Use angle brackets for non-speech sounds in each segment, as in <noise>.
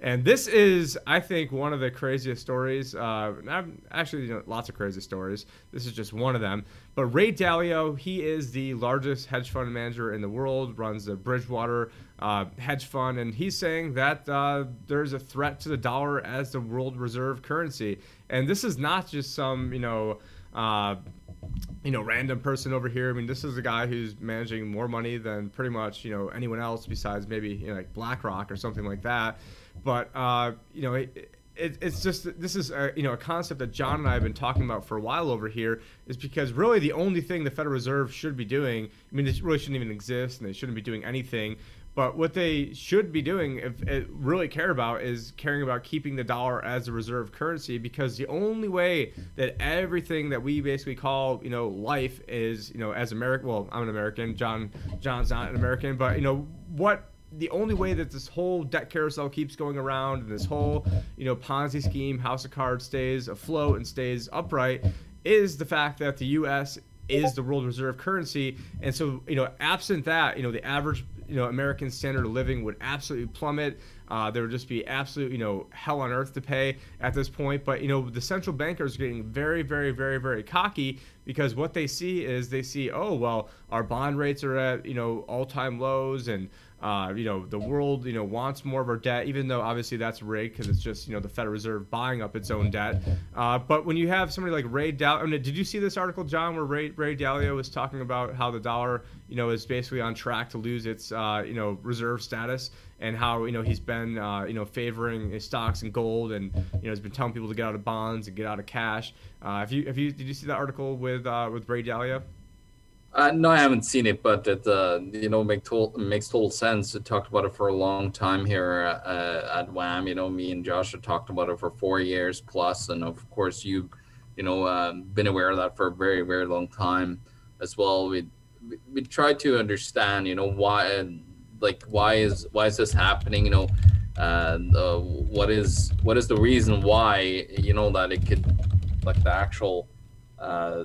And this is, I think, one of the craziest stories. Uh, actually, you know, lots of crazy stories. This is just one of them. But Ray Dalio, he is the largest hedge fund manager in the world, runs the Bridgewater uh, hedge fund, and he's saying that uh, there's a threat to the dollar as the world reserve currency. And this is not just some, you know, uh, you know, random person over here. I mean, this is a guy who's managing more money than pretty much, you know, anyone else besides maybe you know, like BlackRock or something like that. But uh, you know, it, it, it's just this is a, you know a concept that John and I have been talking about for a while over here. Is because really the only thing the Federal Reserve should be doing. I mean, it really shouldn't even exist, and they shouldn't be doing anything. But what they should be doing, if it really care about, is caring about keeping the dollar as a reserve currency. Because the only way that everything that we basically call, you know, life is, you know, as American. Well, I'm an American. John, John's not an American. But you know what the only way that this whole debt carousel keeps going around and this whole, you know, Ponzi scheme, house of cards stays afloat and stays upright is the fact that the U.S. is the world reserve currency. And so, you know, absent that, you know, the average, you know, American standard of living would absolutely plummet. Uh, there would just be absolute, you know, hell on earth to pay at this point. But you know, the central bankers are getting very, very, very, very cocky because what they see is they see, oh well, our bond rates are at you know all-time lows, and uh, you know, the world, you know, wants more of our debt, even though obviously that's rigged because it's just, you know, the Federal Reserve buying up its own debt. Uh, but when you have somebody like Ray Dalio, I mean, did you see this article, John, where Ray, Ray Dalio was talking about how the dollar, you know, is basically on track to lose its, uh, you know, reserve status and how, you know, he's been, uh, you know, favoring stocks and gold and, you know, has been telling people to get out of bonds and get out of cash. Uh, have you, if you, did you see that article with, uh, with Ray Dalio? Uh, no, I haven't seen it, but it uh, you know make total, makes total sense. We talked about it for a long time here uh, at WAM. You know, me and Josh have talked about it for four years plus, and of course you, you know, uh, been aware of that for a very very long time as well. We we try to understand, you know, why like why is why is this happening? You know, uh, what is what is the reason why you know that it could like the actual uh,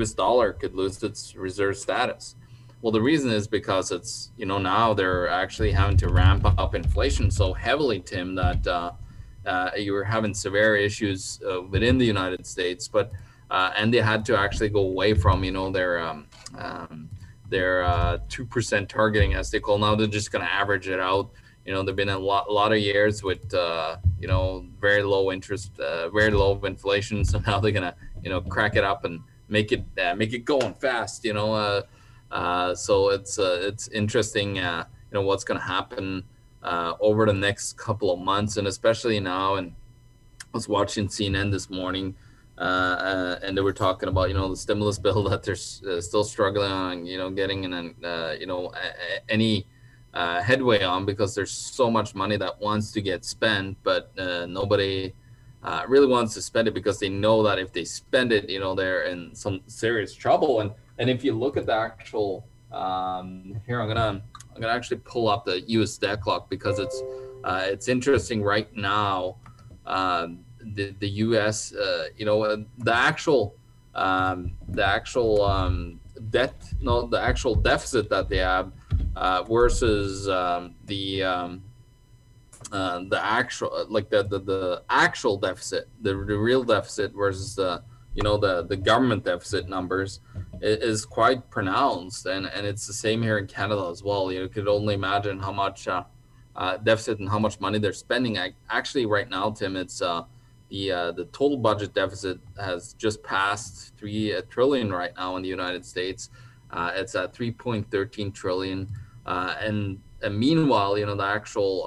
US dollar could lose its reserve status. Well, the reason is because it's, you know, now they're actually having to ramp up inflation so heavily, Tim, that uh, uh, you were having severe issues uh, within the United States, but uh, and they had to actually go away from, you know, their um, um, their uh, two percent targeting, as they call now. They're just going to average it out. You know, there've been a lot, a lot of years with, uh, you know, very low interest, very low inflation. <laughs> So now they're going to, you know, crack it up and make it uh, make it going fast. You know, uh, uh, so it's uh, it's interesting. Uh, you know what's going to happen uh, over the next couple of months, and especially now. And I was watching CNN this morning, and they were talking about you know the stimulus <laughs> bill that they're still struggling on. You know, getting in, you know, any. headway on because there's so much money that wants to get spent, but nobody uh, really wants to spend it because they know that if they spend it, you know, they're in some serious trouble. And and if you look at the actual um, here, I'm gonna I'm gonna actually pull up the U.S. debt clock because it's uh, it's interesting right now. Um, the the U.S. Uh, you know uh, the actual um, the actual um, debt no the actual deficit that they have uh, versus um, the um, uh, the actual like the, the the actual deficit the, the real deficit versus the you know the the government deficit numbers is quite pronounced. And and it's the same here in canada as well. You could only imagine how much uh, uh, deficit and how much money they're spending. Actually right now tim it's uh, the uh, the total budget deficit has just passed three trillion right now in the united states. Uh, it's at 3.13 trillion. And and meanwhile, you know, the actual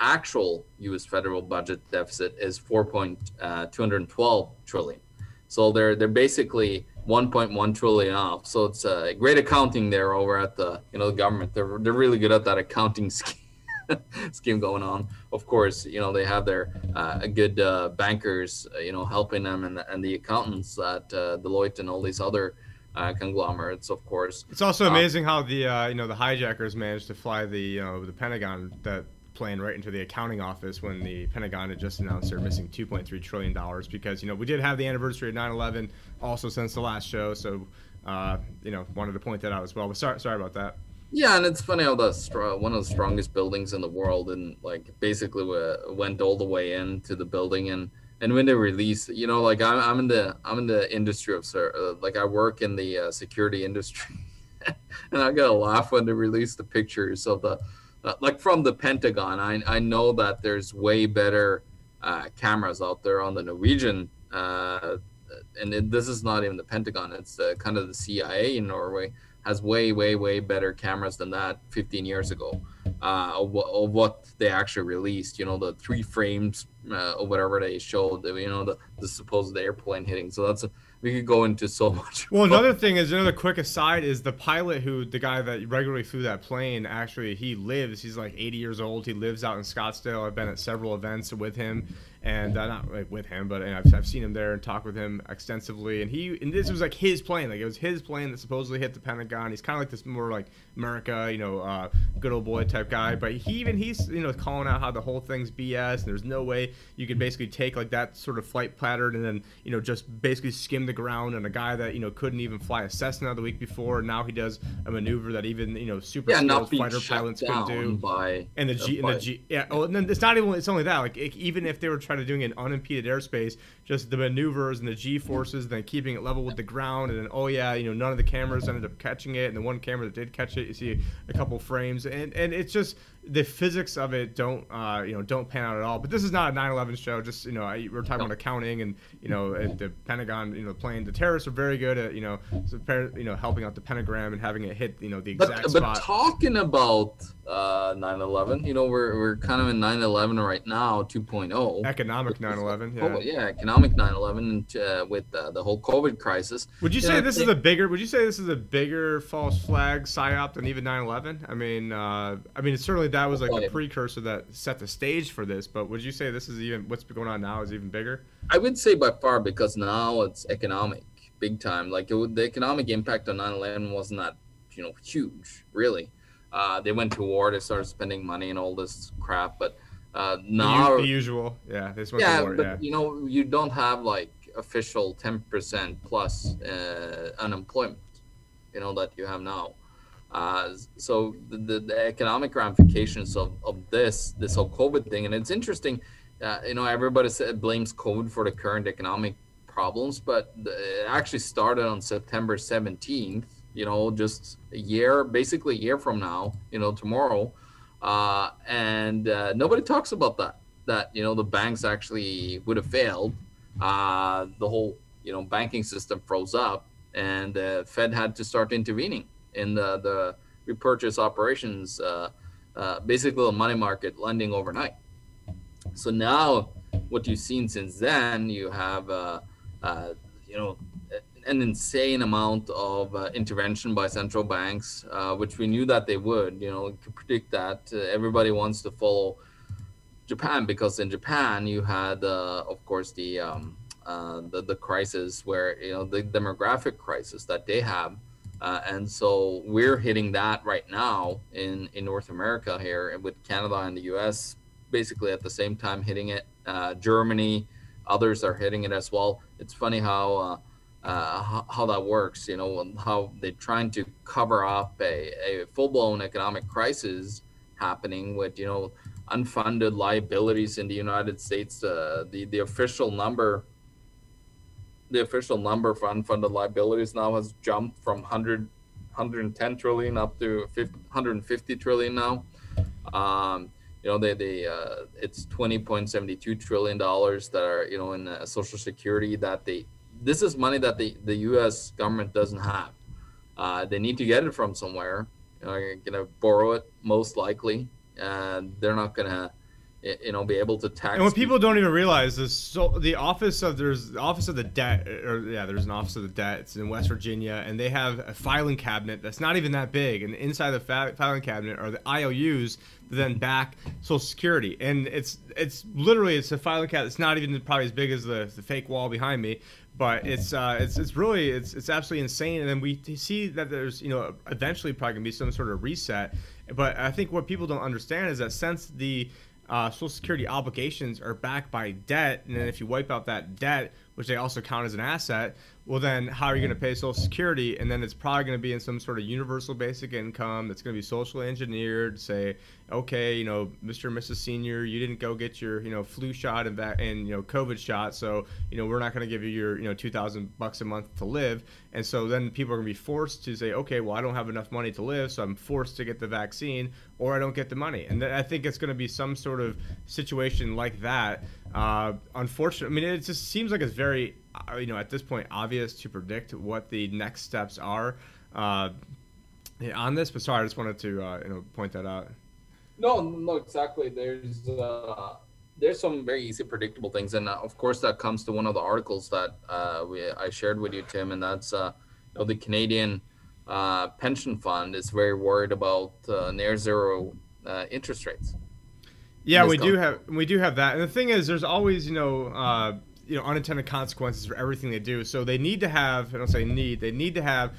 actual U.S. federal budget deficit is 4.212 uh, trillion. So they're they're basically 1.1 trillion off. So it's a great accounting there over at the you know the government. They're they're really good at that accounting <laughs> scheme. scheme going on. Of course, you know they have their uh, good uh, bankers, uh, you know, helping them, and and the accountants at uh, Deloitte and all these other uh, conglomerates. Of course, it's also amazing how the uh, you know the hijackers managed to fly the you know the Pentagon that right into the accounting office when the Pentagon had just announced they're missing 2.3 trillion dollars because you know we did have the anniversary of 9/11 also since the last show, so uh, you know wanted to point that out as well. But sorry, sorry about that. Yeah, and it's funny how the one of the strongest buildings in the world, and like basically went all the way into the building, and and when they release, you know, like I'm, I'm in the I'm in the industry of uh, like I work in the uh, security industry, <laughs> and I gotta laugh when they release the pictures of the like from the Pentagon. I I know that there's way better uh, cameras out there on the Norwegian, uh, and it, this is not even the Pentagon. It's uh, kind of the CIA in Norway has way, way, way better cameras than that 15 years ago uh, of, of, what they actually released. You know, the three frames uh, or whatever they showed. You know, the, the supposed airplane hitting. So that's a, we could go into so <laughs> much. Well, another thing is another quick aside is the pilot who the guy that regularly flew that plane. Actually, he lives. He's like 80 years old. He lives out in Scottsdale. I've been at several events with him and uh, not like with him, but I've, I've seen him there and talked with him extensively. And he and this was like his plane, like it was his plane that supposedly hit the Pentagon. He's kind of like this more like America, you know, uh, good old boy type guy. But he even he's you know calling out how the whole thing's BS and there's no way you could basically take like that sort of flight pattern and then you know just basically skim the ground. And a guy that you know couldn't even fly a Cessna the week before, and now he does a maneuver that even you know super yeah, skilled fighter pilots couldn't do. By and the G and the G yeah. Oh, and then it's not even it's only that like it, even if they were try to doing an unimpeded airspace, just the maneuvers and the G forces, and then keeping it level with the ground, and then oh yeah, you know none of the cameras ended up catching it, and the one camera that did catch it, you see a couple frames, and and it's just the physics of it don't uh, you know don't pan out at all. But this is not a 9/11 show. Just you know I, we're talking about accounting and you know the Pentagon you know playing the terrorists are very good at you know you know helping out the pentagram and having it hit you know the exact but, spot. But talking about uh, 9/11, you know we're we're kind of in 9/11 right now 2.0. Economic 9/11, yeah. Oh, yeah, economic 9/11 uh, with uh, the whole COVID crisis. Would you say yeah, this they, is a bigger? Would you say this is a bigger false flag psyop than even 9/11? I mean, uh, I mean, certainly that was like the precursor that set the stage for this. But would you say this is even what's going on now is even bigger? I would say by far because now it's economic, big time. Like it, the economic impact on 9/11 wasn't that you know huge, really. Uh, they went to war, they started spending money and all this crap, but uh, now the, usual, yeah, this went yeah, but yeah. you know you don't have like official 10% plus uh, unemployment, you know that you have now. Uh, so the, the, economic ramifications of, of this this whole COVID thing, and it's interesting. Uh, you know, everybody says blames COVID for the current economic problems, but the, it actually started on September 17th. You know, just a year, basically a year from now. You know, tomorrow, uh, and uh, nobody talks about that. That you know, the banks actually would have failed. Uh, the whole you know banking system froze up, and the Fed had to start intervening in the, the repurchase operations, uh, uh, basically the money market lending overnight. So now, what you've seen since then, you have, uh, uh you know, an insane amount of uh, intervention by central banks, uh, which we knew that they would. You know, to predict that everybody wants to follow Japan because in Japan you had, of course, the um, the the crisis where you know the demographic crisis that they have uh, and so we're hitting that right now in, in North America here with Canada and the US basically at the same time hitting it. Uh, Germany, others are hitting it as well. It's funny how, uh, how, how, that works, you know, how they're trying to cover up a, a full blown economic crisis happening with, you know, unfunded liabilities in the United States. Uh, the, the official number the official number for unfunded liabilities now has jumped from 100 110 trillion up to 50, 150 trillion now um, you know they, they uh, it's 20.72 trillion dollars that are you know in uh, social security that they this is money that the, the us government doesn't have. Uh, they need to get it from somewhere. They're gonna borrow it most likely. And they're not gonna you know be able to tax and what people. don't even realize is so the office of there's the office of the debt or yeah there's an office of the debt it's in west virginia and they have a filing cabinet that's not even that big. And inside the filing cabinet are the ious that then back social security. And it's it's literally it's a filing cabinet it's not even probably as big as the, the fake wall behind me but it's uh, it's it's really it's it's absolutely insane. And then we see that there's you know eventually probably gonna be some sort of reset. But I think what people don't understand is that since the uh, Social Security obligations are backed by debt, and then if you wipe out that debt, which they also count as an asset, well then how are you going to pay social security? And then it's probably going to be in some sort of universal basic income that's going to be socially engineered say okay you know mr and mrs senior you didn't go get your you know flu shot and that and you know covid shot so you know we're not going to give you your you know 2000 bucks a month to live. And so then people are going to be forced to say okay well i don't have enough money to live so i'm forced to get the vaccine or i don't get the money. And i think it's going to be some sort of situation like that uh, unfortunately i mean it just seems like it's very uh, you know, at this point, obvious to predict what the next steps are uh, on this. But sorry, I just wanted to uh, you know point that out. No, no, exactly. There's uh, there's some very easy predictable things, and uh, of course that comes to one of the articles that uh, we I shared with you, Tim, and that's uh, you know, the Canadian uh, pension fund is very worried about uh, near zero uh, interest rates. Yeah, we do have we do have that, and the thing is, there's always you know uh, you know unintended consequences for everything they do. So they need to have I don't say need they need to have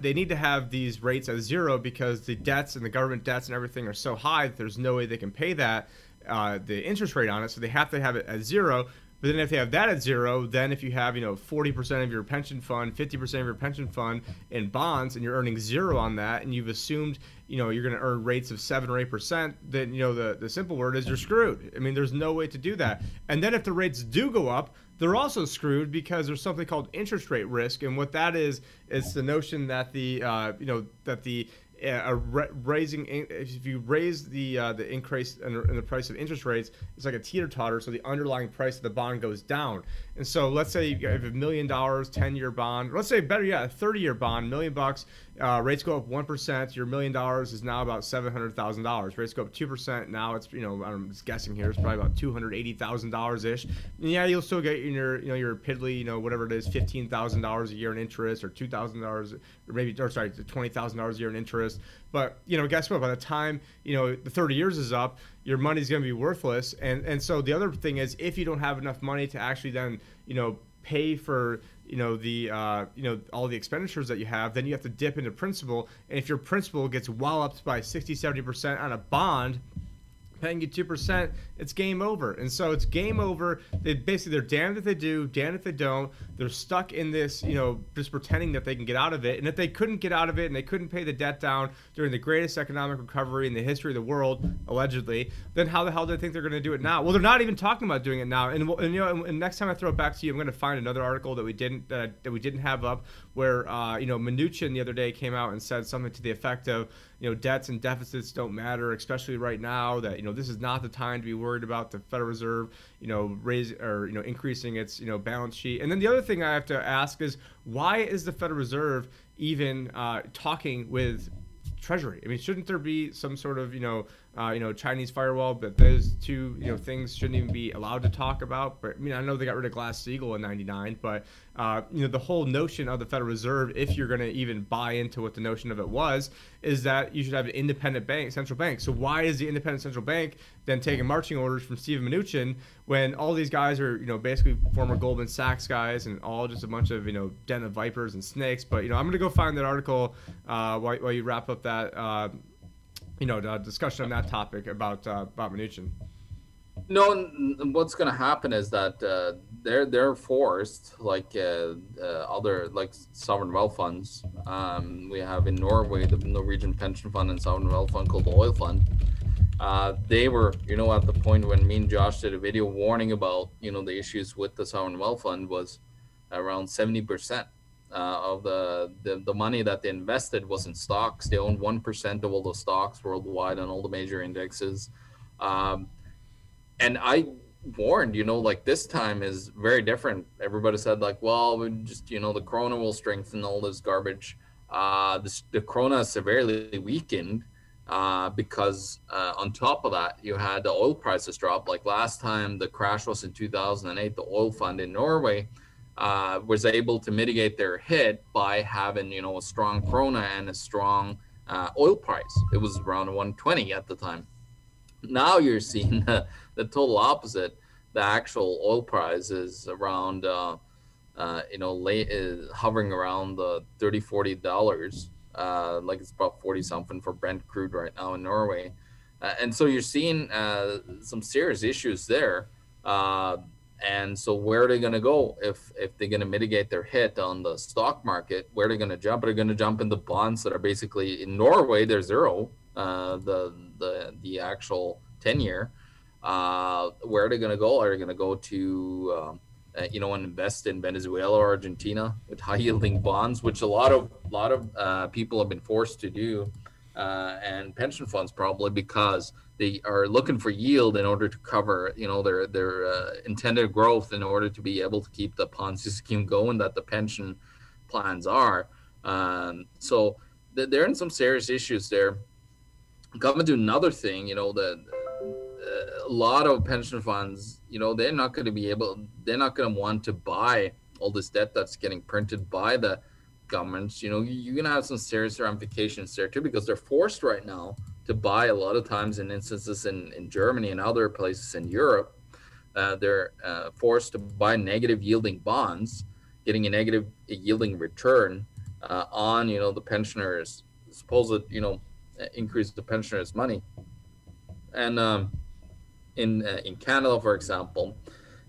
they need to have these rates at zero because the debts and the government debts and everything are so high that there's no way they can pay that uh, the interest rate on it. So they have to have it at zero. But then if they have that at zero, then if you have, you know, 40% of your pension fund, 50% of your pension fund in bonds and you're earning zero on that and you've assumed, you know, you're going to earn rates of 7 or 8%, then, you know, the, the simple word is you're screwed. I mean, there's no way to do that. And then if the rates do go up, they're also screwed because there's something called interest rate risk. And what that is, is the notion that the, uh, you know, that the a raising if you raise the uh, the increase in, the price of interest rates, it's like a teeter totter. So the underlying price of the bond goes down. And so let's say you have a million dollars, ten year bond. Let's say better yet, a thirty year bond, million bucks. Uh, rates go up one percent. Your million dollars is now about seven hundred thousand dollars. Rates go up two percent. Now it's you know I'm just guessing here. It's probably about two hundred eighty thousand dollars ish. And yeah, you'll still get your you know your piddly you know whatever it is fifteen thousand dollars a year in interest or two thousand dollars or maybe or sorry twenty thousand dollars a year in interest. But you know guess what? By the time you know the thirty years is up, your money's going to be worthless. And and so the other thing is if you don't have enough money to actually then you know pay for you know the uh, you know all the expenditures that you have then you have to dip into principal and if your principal gets walloped by 60 70% on a bond paying you 2%, it's game over. And so it's game over. They basically they're damned if they do, damned if they don't. They're stuck in this, you know, just pretending that they can get out of it. And if they couldn't get out of it and they couldn't pay the debt down during the greatest economic recovery in the history of the world, allegedly, then how the hell do they think they're going to do it now? Well, they're not even talking about doing it now. And, and you know, and next time I throw it back to you, I'm going to find another article that we didn't uh, that we didn't have up where uh, you know Mnuchin the other day came out and said something to the effect of you know debts and deficits don't matter, especially right now. That you know this is not the time to be worried about the Federal Reserve, you know, raise or you know increasing its you know balance sheet. And then the other thing I have to ask is why is the Federal Reserve even uh, talking with Treasury? I mean, shouldn't there be some sort of you know uh, you know, Chinese firewall, but those two, you know, things shouldn't even be allowed to talk about. But I mean, I know they got rid of Glass Steagall in '99, but uh, you know, the whole notion of the Federal Reserve, if you're going to even buy into what the notion of it was, is that you should have an independent bank, central bank. So why is the independent central bank then taking marching orders from Steven Mnuchin when all these guys are, you know, basically former Goldman Sachs guys and all just a bunch of, you know, den of vipers and snakes? But you know, I'm going to go find that article uh, while, while you wrap up that uh, you know, the discussion on that topic about uh, about Mnuchin. No, what's going to happen is that uh, they're they're forced, like uh, uh, other like sovereign wealth funds. Um, we have in Norway the Norwegian pension fund and sovereign wealth fund called the Oil Fund. Uh, they were, you know, at the point when me and Josh did a video warning about, you know, the issues with the sovereign wealth fund was around seventy percent uh, of the, the, the money that they invested was in stocks. They owned one percent of all the stocks worldwide on all the major indexes, um, and I warned, you know, like this time is very different. Everybody said like, well, we just you know the krona will strengthen all this garbage. Uh, this, the is severely weakened. Uh, because uh, on top of that, you had the oil prices drop. Like last time, the crash was in 2008. The oil fund in Norway uh, was able to mitigate their hit by having you know a strong krona and a strong uh, oil price. It was around 120 at the time. Now you're seeing <laughs> the, the total opposite. The actual oil price is around uh, uh you know late uh, hovering around the 30 40 dollars. Uh, like it's about 40 something for Brent crude right now in Norway. and so you're seeing some serious issues there and so where are they going to go if if they're going to mitigate their hit on the stock market? Where are they going to jump? Are they going to jump into bonds that are basically in Norway? They're zero. Uh, the the the actual ten year. Uh, where are they going to go? Are they going to go to um, uh, you know, and invest in Venezuela or Argentina with high yielding bonds, which a lot of lot of uh, people have been forced to do, uh, and pension funds probably because they are looking for yield in order to cover, you know, their their uh, intended growth in order to be able to keep the Ponzi <laughs> scheme going that the pension plans are. Um, so th- they're in some serious issues there. Government do another thing, you know, that a lot of pension funds, you know, they're not going to be able, they're not going to want to buy all this debt that's getting printed by the governments. You know, you're going to have some serious ramifications there too, because they're forced right now to buy a lot of times in instances in, in Germany and other places in Europe. Uh, they're uh, forced to buy negative yielding bonds, getting a negative yielding return uh, on, you know, the pensioners' supposed, you know, increase the pensioners' money. And um, in uh, in Canada, for example,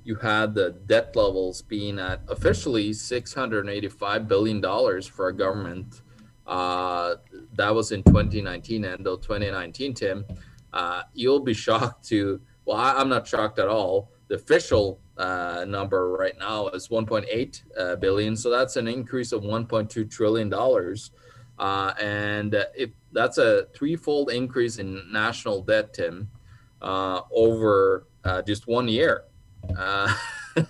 you had the debt levels being at officially 685 billion dollars for a government. Uh, that was in 2019, and though 2019, Tim, uh, you'll be <laughs> shocked to. Well, I, am not shocked at all. The official uh, number right now is 1.8 uh, billion, so that's an increase of 1.2 trillion dollars. Uh, and if that's a threefold increase in national debt, Tim, uh, over just one year. Uh, <laughs> I,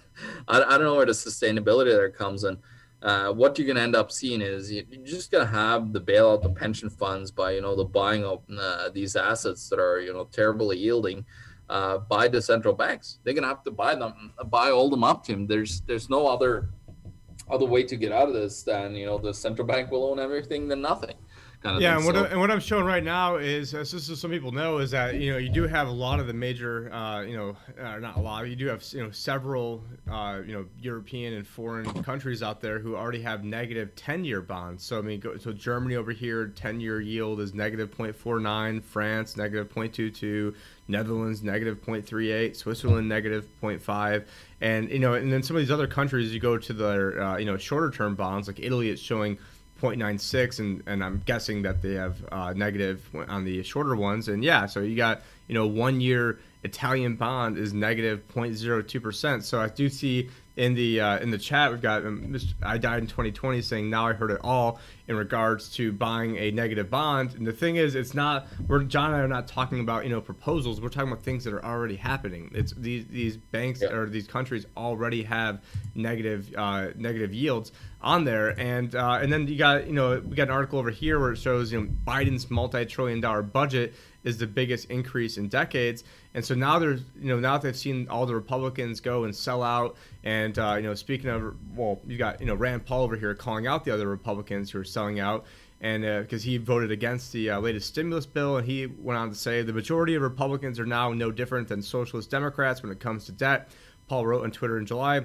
I, don't know where the sustainability there comes in. Uh, what you're going to end up seeing is you're just going to have the bailout the pension funds by you know the buying of uh, these assets that are you know terribly yielding uh, by the central banks. They're going to have to buy them, buy all them up to them. There's there's no other other way to get out of this than you know the central bank will own everything than nothing kind of yeah, and what, so, and what I'm showing right now is, as just so some people know, is that you know you do have a lot of the major, uh, you know, uh, not a lot, you do have you know several, uh, you know, European and foreign countries out there who already have negative 10-year bonds. So I mean, go, so Germany over here, 10-year yield is negative 0.49, France negative 0.22, Netherlands negative 0.38, Switzerland negative 0.5, and you know, and then some of these other countries, you go to their uh, you know shorter term bonds, like Italy, it's showing 0.96 and and I'm guessing that they have uh, negative on the shorter ones. And yeah so you got you know one year Italian bond is negative negative 0.02 percent. So I do see in the uh, in the chat we've got um, I died in 2020 saying now I heard it all in regards to buying a negative bond. And the thing is it's not we're John and I are not talking about you know proposals. We're talking about things that are already happening. It's these these banks yeah. or these countries already have negative uh, negative yields on there and uh, and then you got you know we got an article over here where it shows you know Biden's multi-trillion dollar budget is the biggest increase in decades. And so now there's, you know, now that they've seen all the Republicans go and sell out, and uh, you know, speaking of, well, you got you know Rand Paul over here calling out the other Republicans who are selling out, and because uh, he voted against the uh, latest stimulus bill, and he went on to say the majority of Republicans are now no different than socialist Democrats when it comes to debt. Paul wrote on Twitter in July.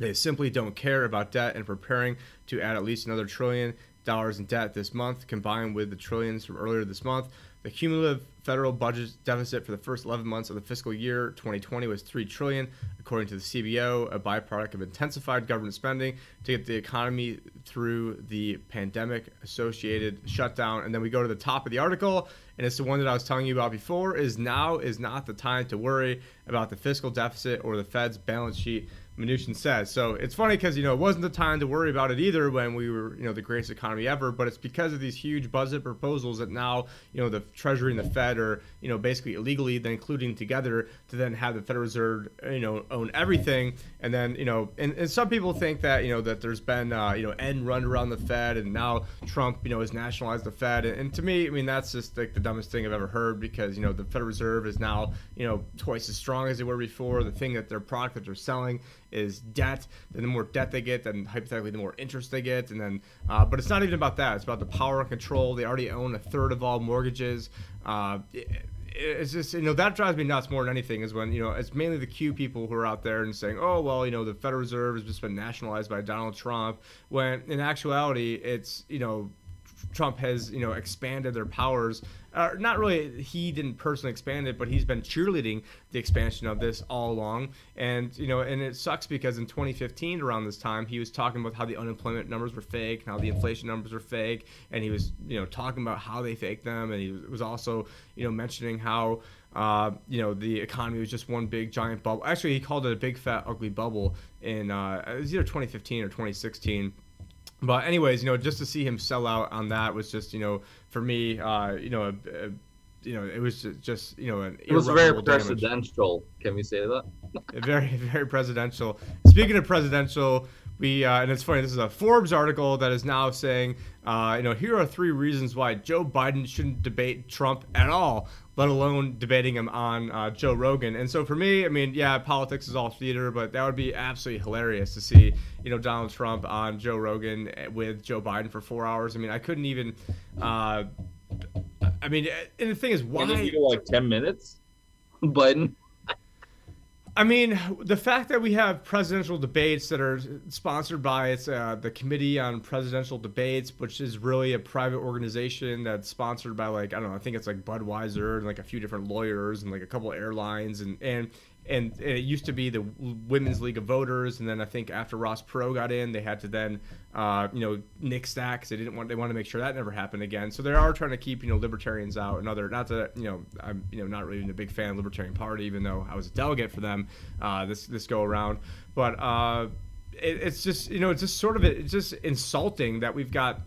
They simply don't care about debt and preparing to add at least another trillion dollars in debt this month, combined with the trillions from earlier this month. The cumulative federal budget deficit for the first 11 months of the fiscal year 2020 was 3 trillion, according to the CBO, a byproduct of intensified government spending to get the economy through the pandemic associated shutdown. And then we go to the top of the article, and it's the one that I was telling you about before is now is not the time to worry about the fiscal deficit or the Fed's balance sheet Mnuchin says. So it's funny because you know it wasn't the time to worry about it either when we were you know the greatest economy ever, but it's because of these huge budget proposals that now you know the Treasury and the Fed are you know basically illegally then including together to then have the Federal Reserve you know own everything, and then you know and, and some people think that you know that there's been uh, you know end run around the Fed and now Trump you know has nationalized the Fed, and, and to me I mean that's just like the dumbest thing I've ever heard because you know the Federal Reserve is now you know twice as strong as they were before. The thing that their product that they're selling is debt. Then the more debt they get, then hypothetically the more interest they get, and then. Uh, but it's not even about that. It's about the power and control. They already own a third of all mortgages. Uh, it, it's just you know that drives me nuts more than anything is when you know it's mainly the Q people who are out there and saying oh well you know the Federal Reserve has just been nationalized by Donald Trump when in actuality it's you know Trump has you know expanded their powers. Uh, not really, he didn't personally expand it, but he's been cheerleading the expansion of this all along. And you know, and it sucks because in 2015, around this time, he was talking about how the unemployment numbers were fake, how the inflation numbers were fake, and he was you know talking about how they faked them, and he was also you know mentioning how uh, you know, the economy was just one big giant bubble. Actually, he called it a big fat ugly bubble in uh, it was either 2015 or 2016. But anyways, you know, just to see him sell out on that was just, you know, for me, uh, you know, a, a, you know, it was just, you know, an it was very presidential. Can we say that? <laughs> very, very presidential. Speaking of presidential, we uh, and it's funny. This is a Forbes article that is now saying, uh, you know, here are three reasons why Joe Biden shouldn't debate Trump at all let alone debating him on uh, Joe Rogan. And so for me, I mean, yeah, politics is all theater, but that would be absolutely hilarious to see, you know, Donald Trump on Joe Rogan with Joe Biden for four hours. I mean, I couldn't even. Uh, I mean, and the thing is, why? Like ten minutes, Biden. I mean, the fact that we have presidential debates that are sponsored by it's uh, the Committee on Presidential Debates, which is really a private organization that's sponsored by like I don't know, I think it's like Budweiser and like a few different lawyers and like a couple airlines and and and, it used to be the Women's League of Voters, and then I think after Ross Perot got in, they had to then, uh, you know, nix that because they didn't want they wanted to make sure that never happened again. So they are trying to keep you know libertarians out and other. Not that you know I'm you know not really a big fan of Libertarian Party, even though I was a delegate for them uh, this this go around. But uh, it, it's just you know it's just sort of it's just insulting that we've got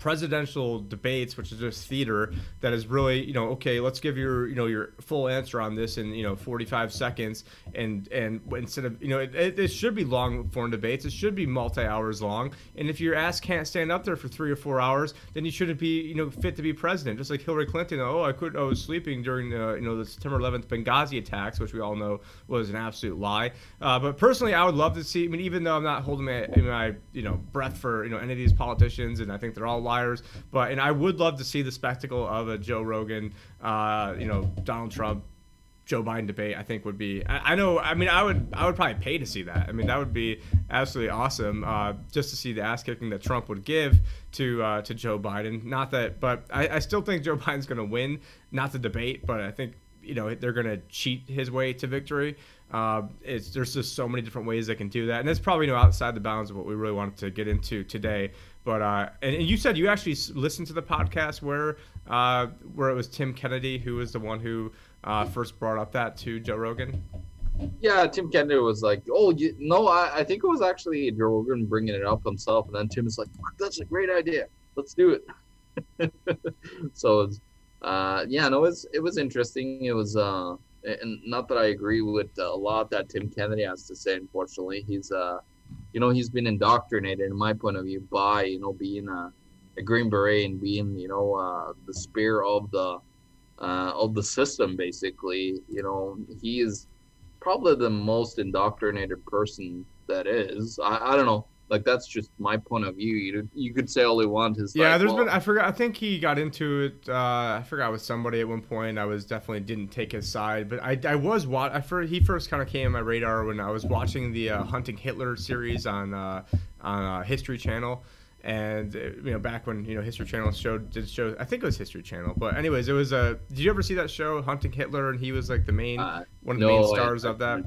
presidential debates, which is just theater, that is really, you know, okay, let's give your, you know, your full answer on this in, you know, 45 seconds, and and instead of, you know, it, it, it should be long form debates. It should be multi hours long, and if your ass can't stand up there for three or four hours, then you shouldn't be, you know, fit to be president. Just like Hillary Clinton. Oh, I could, I was sleeping during, the, you know, the September 11th Benghazi attacks, which we all know was an absolute lie. Uh, but personally, I would love to see. I mean, even though I'm not holding my, my, you know, breath for, you know, any of these politicians, and I think they're all liars. But and I would love to see the spectacle of a Joe Rogan, uh, you know, Donald Trump, Joe Biden debate. I think would be. I, I, know. I mean, I would. I would probably pay to see that. I mean, that would be absolutely awesome. Uh, just to see the ass kicking that Trump would give to uh, to Joe Biden. Not that, but I, I still think Joe <laughs> Biden's going to win. Not the debate, but I think you know they're going to cheat his way to victory. Uh, it's there's just so many different ways they can do that, and it's probably you know outside the bounds of what we really wanted to get into today. But uh, and, and, you said you actually listened to the podcast where uh, where it was Tim Kennedy who was the one who uh, first brought up that to Joe Rogan. Yeah, Tim Kennedy was like, "Oh, you, no, I, I think it was actually Joe Rogan bringing it up himself," and then Tim is like, "That's a great idea. Let's do it." <laughs> so, it's, uh, yeah, no, it was it was interesting. It was uh, and not that I agree with a lot that Tim Kennedy has to say. Unfortunately, he's uh you know, he's been indoctrinated, in my point of view, by you know being a, a Green Beret and being you know uh, the spear of the uh, of the system. Basically, you know, he is probably the most indoctrinated person that is. I, I don't know like that's just my point of view. You you could say all you want. Is yeah. Like, there's well, been I forgot. I think he got into it. Uh, I forgot with somebody at one point. I was definitely didn't take his side, but I, I was what I first he first kind of came on my radar when I was watching the uh, Hunting Hitler series on uh, on uh, History Channel and uh, you know back when you know History Channel showed did show I think it was History Channel, but anyways, it was a. Did you ever see that show Hunting Hitler? And he was like the main uh, one of the no, main stars I, of that.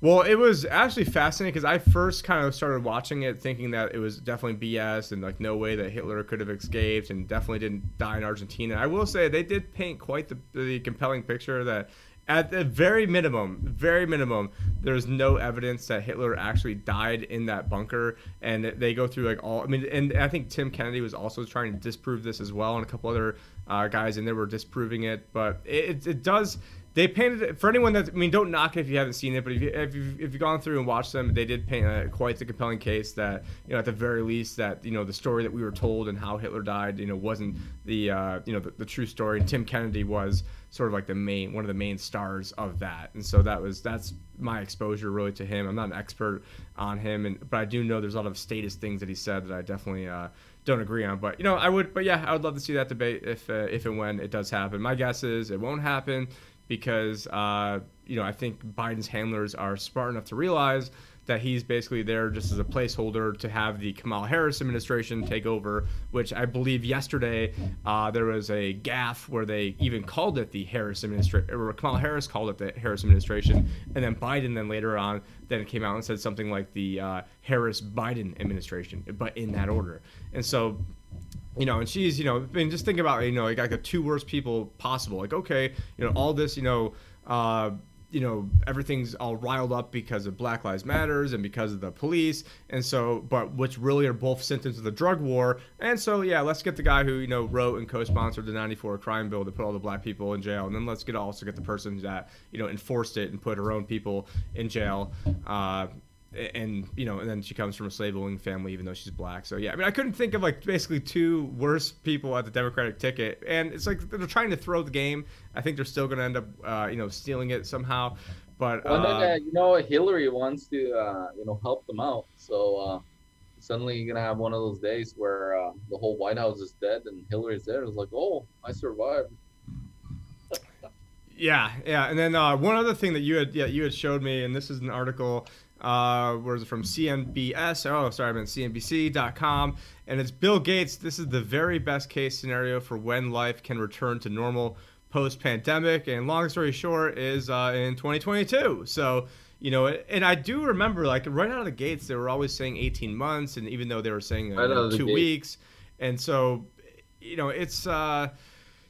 Well, it was actually fascinating because I first kind of started watching it thinking that it was definitely BS and like no way that Hitler could have escaped and definitely didn't die in Argentina. I will say they did paint quite the, the compelling picture that at the very minimum, very minimum, there's no evidence that Hitler actually died in that bunker. And they go through like all. I mean, and I think Tim Kennedy was also trying to disprove this as well, and a couple other uh, guys in there were disproving it. But it, it does they painted it for anyone that I mean, don't knock it if you haven't seen it, but if, you, if you've, if you've gone through and watched them, they did paint a, quite the compelling case that you know at the very least that you know the story that we were told and how Hitler died, you know, wasn't the uh, you know the, the true story. And Tim Kennedy was sort of like the main one of the main stars of that, and so that was that's my exposure really to him. I'm not an expert on him, and but I do know there's a lot of status things that he said that I definitely. Uh, don't agree on. But you know, I would. But yeah, I would love to see that debate if uh, if and when it does happen. My guess is it won't happen because uh, you know I think Biden's handlers are smart enough to realize that he's basically there just as a placeholder to have the Kamala Harris administration take over, which I believe yesterday uh, there was a gaffe where they even called it the Harris administration, or Kamala Harris called it the Harris administration, and then Biden then later on then came out and said something like the uh, Harris Biden administration, but in that order. And so you know, and she's, you know, I mean, just think about, you know, like, like the two worst people possible. Like, okay, you know, all this, you know, uh, you know everything's all riled up because of Black Lives Matters and because of the police, and so but which really are both symptoms of the drug war. And so yeah, let's get the guy who you know wrote and co-sponsored the '94 crime bill to put all the black people in jail, and then let's get also get the person that you know enforced it and put her own people in jail. Uh, and you know, and then she comes from a slave-owning family, even though she's black. So yeah, I mean, I couldn't think of like basically two worse people at the Democratic ticket, and it's like they're trying to throw the game. I think they're still going to end up, uh, you know, stealing it somehow. But well, uh, then, you know, Hillary wants to, uh, you know, help them out. So uh, suddenly you're gonna have one of those days where uh, the whole White House is dead and Hillary's there. It's like, oh, I survived. <laughs> yeah, yeah, and then uh, one other thing that you had, yeah, you had showed me, and this is an article uh, where is it from? CNBS. Oh, sorry, I meant CNBC.com. And it's Bill Gates. This is the very best case scenario for when life can return to normal post pandemic. And long story short, is uh, in 2022. So, you know, and I do remember, like, right out of the gates, they were always saying 18 months. And even though they were saying uh, right two weeks. And so, you know, it's. Uh,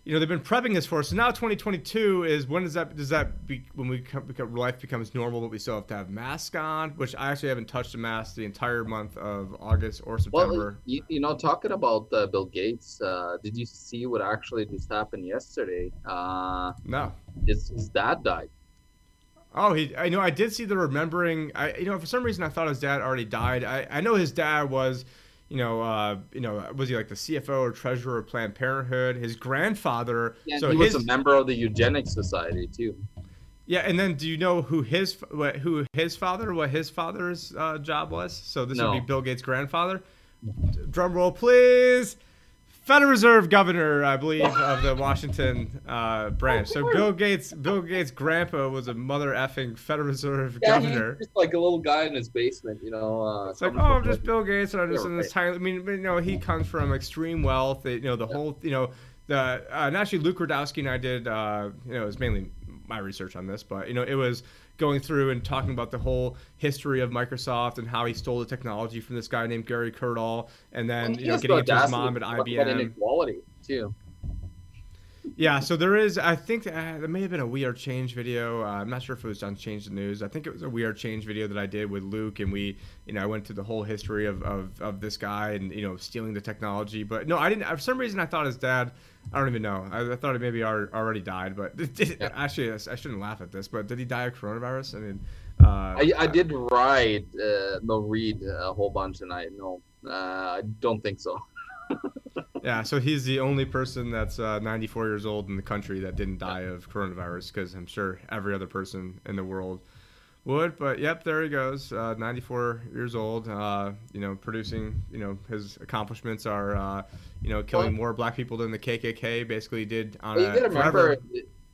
you know they've been prepping this for. Us. So now 2022 is when does that does that be when we become, life becomes normal, but we still have to have masks on? Which I actually haven't touched a mask the entire month of August or September. Well, you, you know, talking about uh, Bill Gates, uh, did you see what actually just happened yesterday? Uh, no, his, his dad died. Oh, he. I know. I did see the remembering. I, you know, for some reason, I thought his dad already died. I, I know his dad was you know, uh, you know, was he like the CFO or treasurer of Planned Parenthood? His grandfather. Yeah, so he was a member of the Eugenics Society too. Yeah, and then do you know who his what, who his father what his father's uh, job was? So this no. would be Bill Gates' grandfather. Drum roll, please. Federal Reserve Governor, I believe, of the Washington uh, branch. So Bill Gates, Bill Gates' grandpa was a mother effing Federal Reserve yeah, Governor. He's just like a little guy in his basement, you know. Uh, it's like, oh, I'm just Bill Gates, and I'm just in this tiny. I mean, you know, he comes from extreme wealth. You know, the yeah. whole, you know, the uh, and actually Luke Rudkowski and I did, uh, you know, it was mainly my research on this, but you know, it was going through and talking about the whole history of Microsoft and how he stole the technology from this guy named Gary Kildall, and then you know getting it to his mom at IBM. Inequality too. Yeah, so there is. I think uh, there may have been a We Are Change video. Uh, I'm not sure if it was on Change the News. I think it was a We Are Change video that I did with Luke, and we, you know, I went through the whole history of, of, of this guy and you know stealing the technology. But no, I didn't. For some reason, I thought his dad I don't even know. I, I thought he maybe already died, but <laughs> did, yeah. actually, I shouldn't laugh at this. But did he die of coronavirus? I mean, uh, I, I did write, uh, no, read a whole bunch, and I no, uh, I don't think so. Yeah, so he's the only person that's uh, 94 years old in the country that didn't die of coronavirus, because I'm sure every other person in the world would. But yep, there he goes, uh, 94 years old. Uh, you know, producing. You know, his accomplishments are, uh, you know, killing well, more black people than the KKK basically did on well, you a. Remember,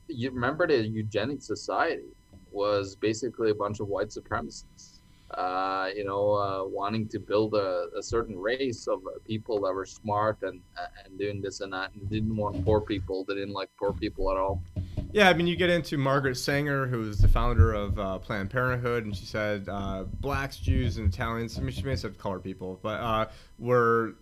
you remember the Eugenic society was basically a bunch of white supremacists. Uh, you know, uh, wanting to build a, a, certain race of people that were smart and and doing this and that, and didn't want poor people. They didn't like poor people at all. Yeah, I mean, you get into Margaret Sanger, who's the founder of uh, Planned Parenthood, and she said uh, blacks, Jews, and Italians. I mean, she may have said color people, but uh, were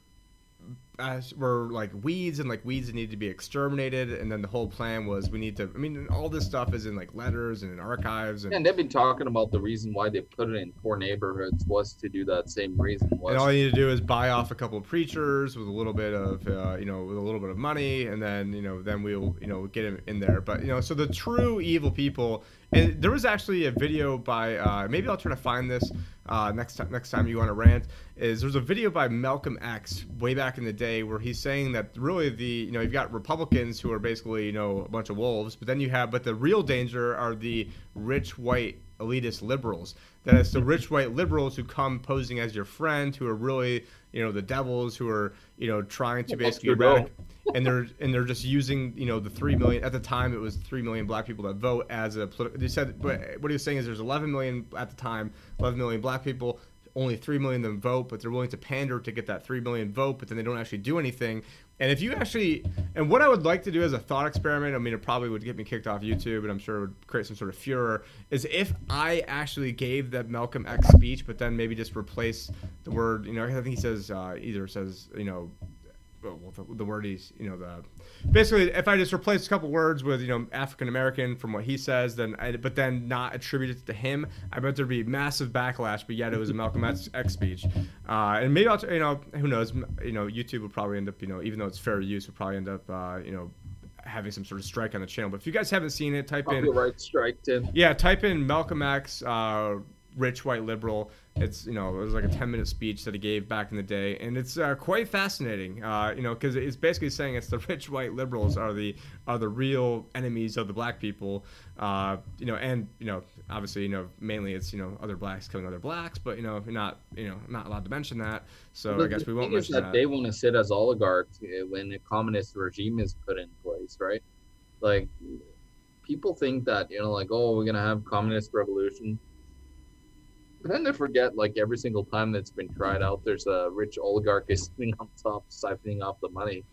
as were like weeds and like weeds that needed to be exterminated and then the whole plan was we need to i mean all this stuff is in like letters and in archives and, and they've been talking about the reason why they put it in poor neighborhoods was to do that same reason was and all you need to do is buy off a couple of preachers with a little bit of uh, you know with a little bit of money and then you know then we'll you know get him in there. But you know so the true evil people and there was actually a video by uh, maybe I'll try to find this uh, next time. Next time you want to rant, is there's a video by Malcolm X way back in the day where he's saying that really the you know you've got Republicans who are basically you know a bunch of wolves, but then you have but the real danger are the rich white elitist liberals. That it's the rich white liberals who come posing as your friend, who are really you know the devils, who are you know trying to basically and they're and they're just using you know the three million at the time it was three million black people that vote as a political. They said but what he was saying is there's 11 million at the time, 11 million black people. Only three million of them vote, but they're willing to pander to get that three million vote, but then they don't actually do anything. And if you actually, and what I would like to do as a thought experiment, I mean, it probably would get me kicked off YouTube, and I'm sure it would create some sort of furor, is if I actually gave that Malcolm X speech, but then maybe just replace the word, you know, I think he says, uh, either says, you know, well, the, the, word he's, you know, the basically, if I just replace a couple words with, you know, African American from what he says, then, I, but then not attribute it to him, I bet there'd be massive backlash. But yet, it was a Malcolm X, X speech, uh, and maybe I'll, you know, who knows, you know, YouTube will probably end up, you know, even though it's fair use, will probably end up, uh, you know, having some sort of strike on the channel. But if you guys haven't seen it, type in right strike, Tim. Yeah, type in Malcolm X, uh, rich white liberal. It's you know it was like a 10 minute speech that he gave back in the day, and it's uh, quite fascinating. Uh, you know because it's basically saying it's the <laughs> rich white liberals are the are the real enemies of the black people. Uh, you know and you know obviously you know mainly it's you know other blacks killing other blacks, but you know you're not you know not allowed to mention that. So I guess we won't mention that, that. They want to sit as oligarchs eh, when a communist regime is put in place, right? Like people think that you know like oh we're gonna have communist revolution but then they forget, like every single time that's been tried out, there's a rich oligarch is sitting on top, siphoning off the money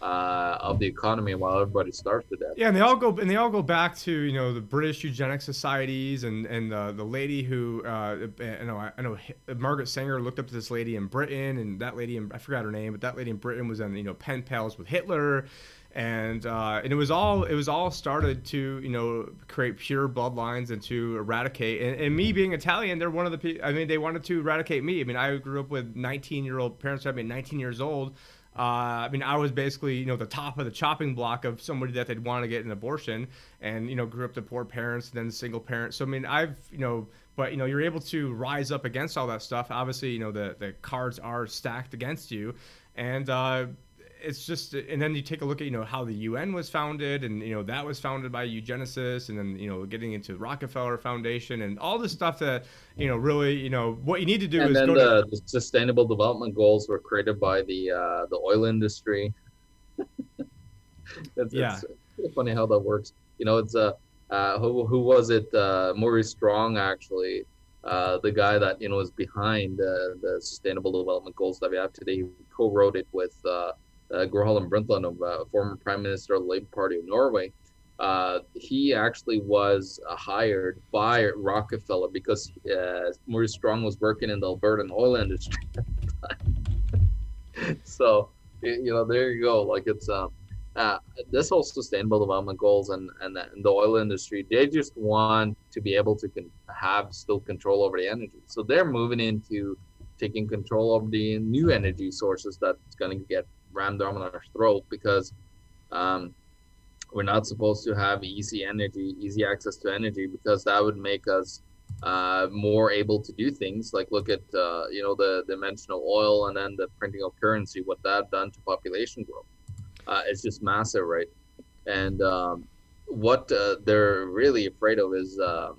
uh, of the economy while everybody starves to death. Yeah, and they all go and they all go back to you know the British eugenic societies and and uh, the lady who uh, I know I know Margaret Sanger looked up to this lady in Britain and that lady in, I forgot her name, but that lady in Britain was in you know pen pals with Hitler and uh, and it was all it was all started to you know create pure bloodlines and to eradicate and, and me being Italian they're one of the people I mean they wanted to eradicate me. I mean I grew up with 19 year old parents I mean 19 years old. Uh, I mean I was basically you know the top of the chopping block of somebody that they'd want to get an abortion and you know grew up to poor parents then single parents. So I mean I've you know but you know you're able to rise up against all that stuff. Obviously you know the the cards are stacked against you. And uh, it's just and then you take a look at you know how the UN was founded and you know that was founded by eugenicists and then you know getting into Rockefeller Foundation and all this stuff that you know really you know what you need to do and is then go the, to, the sustainable development goals were created by the uh, the oil industry. <laughs> it's, yeah, it's funny how that works. You know, it's uh, uh who who was it? Uh, Maurice Strong actually. Uh, the guy that you know is behind uh, the sustainable development goals that we have today, he co-wrote it with uh, uh, Gro Harlem Brundtland, of uh, former Prime Minister of the Labour Party of Norway, uh, he actually was uh, hired by Rockefeller because uh, Maurice Strong was working in the Albertan oil industry <laughs> so, you know, there you go. Like it's um, uh, this whole sustainable development goals and, and, the, and the oil industry, they just want to be able to con- have still control over the energy. So they're moving into taking control of the new energy sources that's going to get rammed down our throat because um, we're not supposed to have easy energy, easy access to energy, because that would make us uh, more able to do things like look at uh, you know the the dimensional oil and then the printing of currency, what that done to population growth. Uh, it's just massive, right? And um, what uh, they're really afraid of is uh,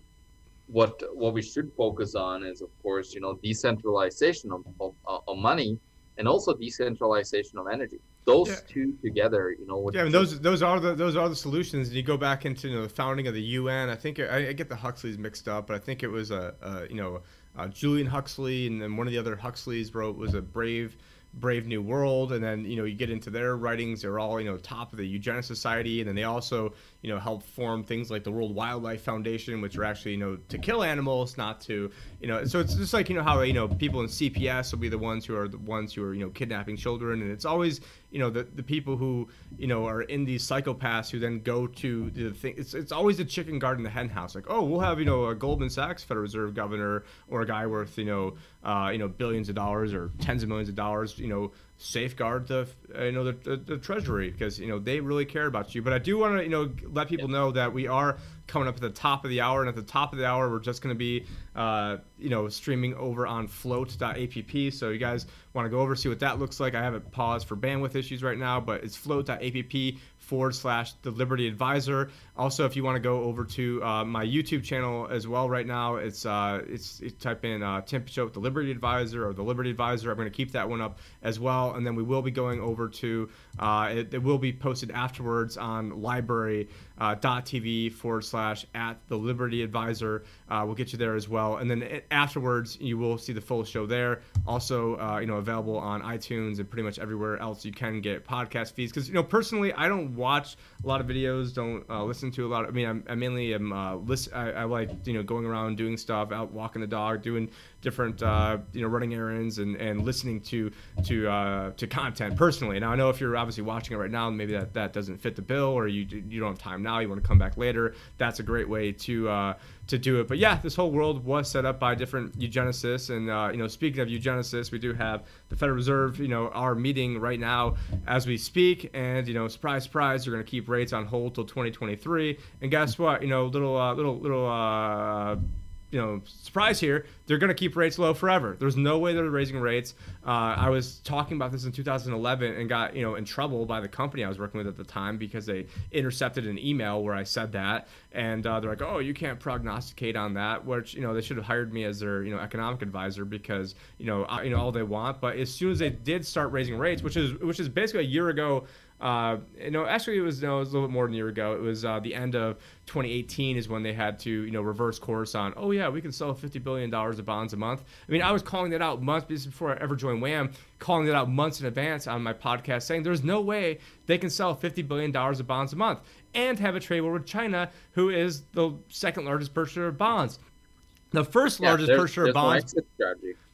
what what we should focus on is, of course, you know, decentralization of, of, of money and also decentralization of energy. Those yeah. two together, you know. Yeah, I mean, those those are the those are the solutions. And you go back into you know, the founding of the UN. I think I, I, get the Huxleys mixed up, but I think it was a, a you know uh, Julian Huxley, and then one of the other Huxleys wrote was a brave Brave New World, and then you know you get into their writings. They're all you know top of the Eugenics Society, and then they also you know help form things like the World Wildlife Foundation, which are actually you know to kill animals, not to you know. So it's just like you know how you know people in CPS will be the ones who are the ones who are you know kidnapping children, and it's always you know the, the people who you know are in these psychopaths who then go to the thing it's, it's always the chicken guard in the hen house like oh we'll have you know a goldman sachs federal reserve governor or a guy worth you know uh, you know billions of dollars or tens of millions of dollars you know safeguard the uh, you know the, the, the, treasury because you know they really care about you. But i do want to you know let people know that we are coming up at the top of the hour and at the top of the hour we're just going to be uh, you know streaming over on flote.app so you guys want to go over see what that looks like. I have it paused for bandwidth issues right now but it's flote.app forward slash the Liberty Advisor. Also, if you want to go over to uh, my YouTube channel as well, right now it's uh, it's, type in uh, Tim Picciott, the Liberty Advisor or the Liberty Advisor. I'm going to keep that one up as well. and then we will be going over to uh, it, it, will be posted afterwards on lbry.tv uh, forward slash at the Liberty Advisor. Uh, we'll get you there as well, and then afterwards you will see the full show there. Also, uh, you know, available on iTunes and pretty much everywhere else you can get podcast feeds. Because you know, personally, I don't watch a lot of videos, don't uh, listen to a lot. Of, I mean, I'm, I mainly am uh, listen. I, I, like you know going around doing stuff, out walking the dog, doing different uh, you know running errands and, and listening to to uh, to content personally. Now I know if you're obviously watching it right now, maybe that that doesn't fit the bill, or you you don't have time now, you want to come back later. That's a great way to uh, to do it. But yeah, this whole world was set up by different eugenicists. And uh, you know, speaking of eugenicists, we do have the Federal Reserve. You know, our meeting right now as we speak, and you know, surprise, surprise, they're going to keep rates on hold till 2023. And guess what? You know, little uh, little little. Uh, you know, surprise here, they're going to keep rates low forever. There's no way they're raising rates. Uh, I was talking about this in 2011 and got, you know, in trouble by the company I was working with at the time because they intercepted an email where I said that. And uh, they're like, oh, you can't prognosticate on that, which, you know, they should have hired me as their, you know, economic advisor because, you know, I, you know, all they want. But as soon as they did start raising rates, which is, which is basically a year ago, uh, you know, actually, it was no, it was a little bit more than a year ago. It was uh, the end of 2018 is when they had to, you know, reverse course on. Oh yeah, we can sell 50 billion dollars of bonds a month. I mean, I was calling that out months before I ever joined Wham, calling that out months in advance on my podcast, saying there's no way they can sell 50 billion dollars of bonds a month and have a trade war with China, who is the second largest purchaser of bonds. The first yeah, largest purchaser of bonds.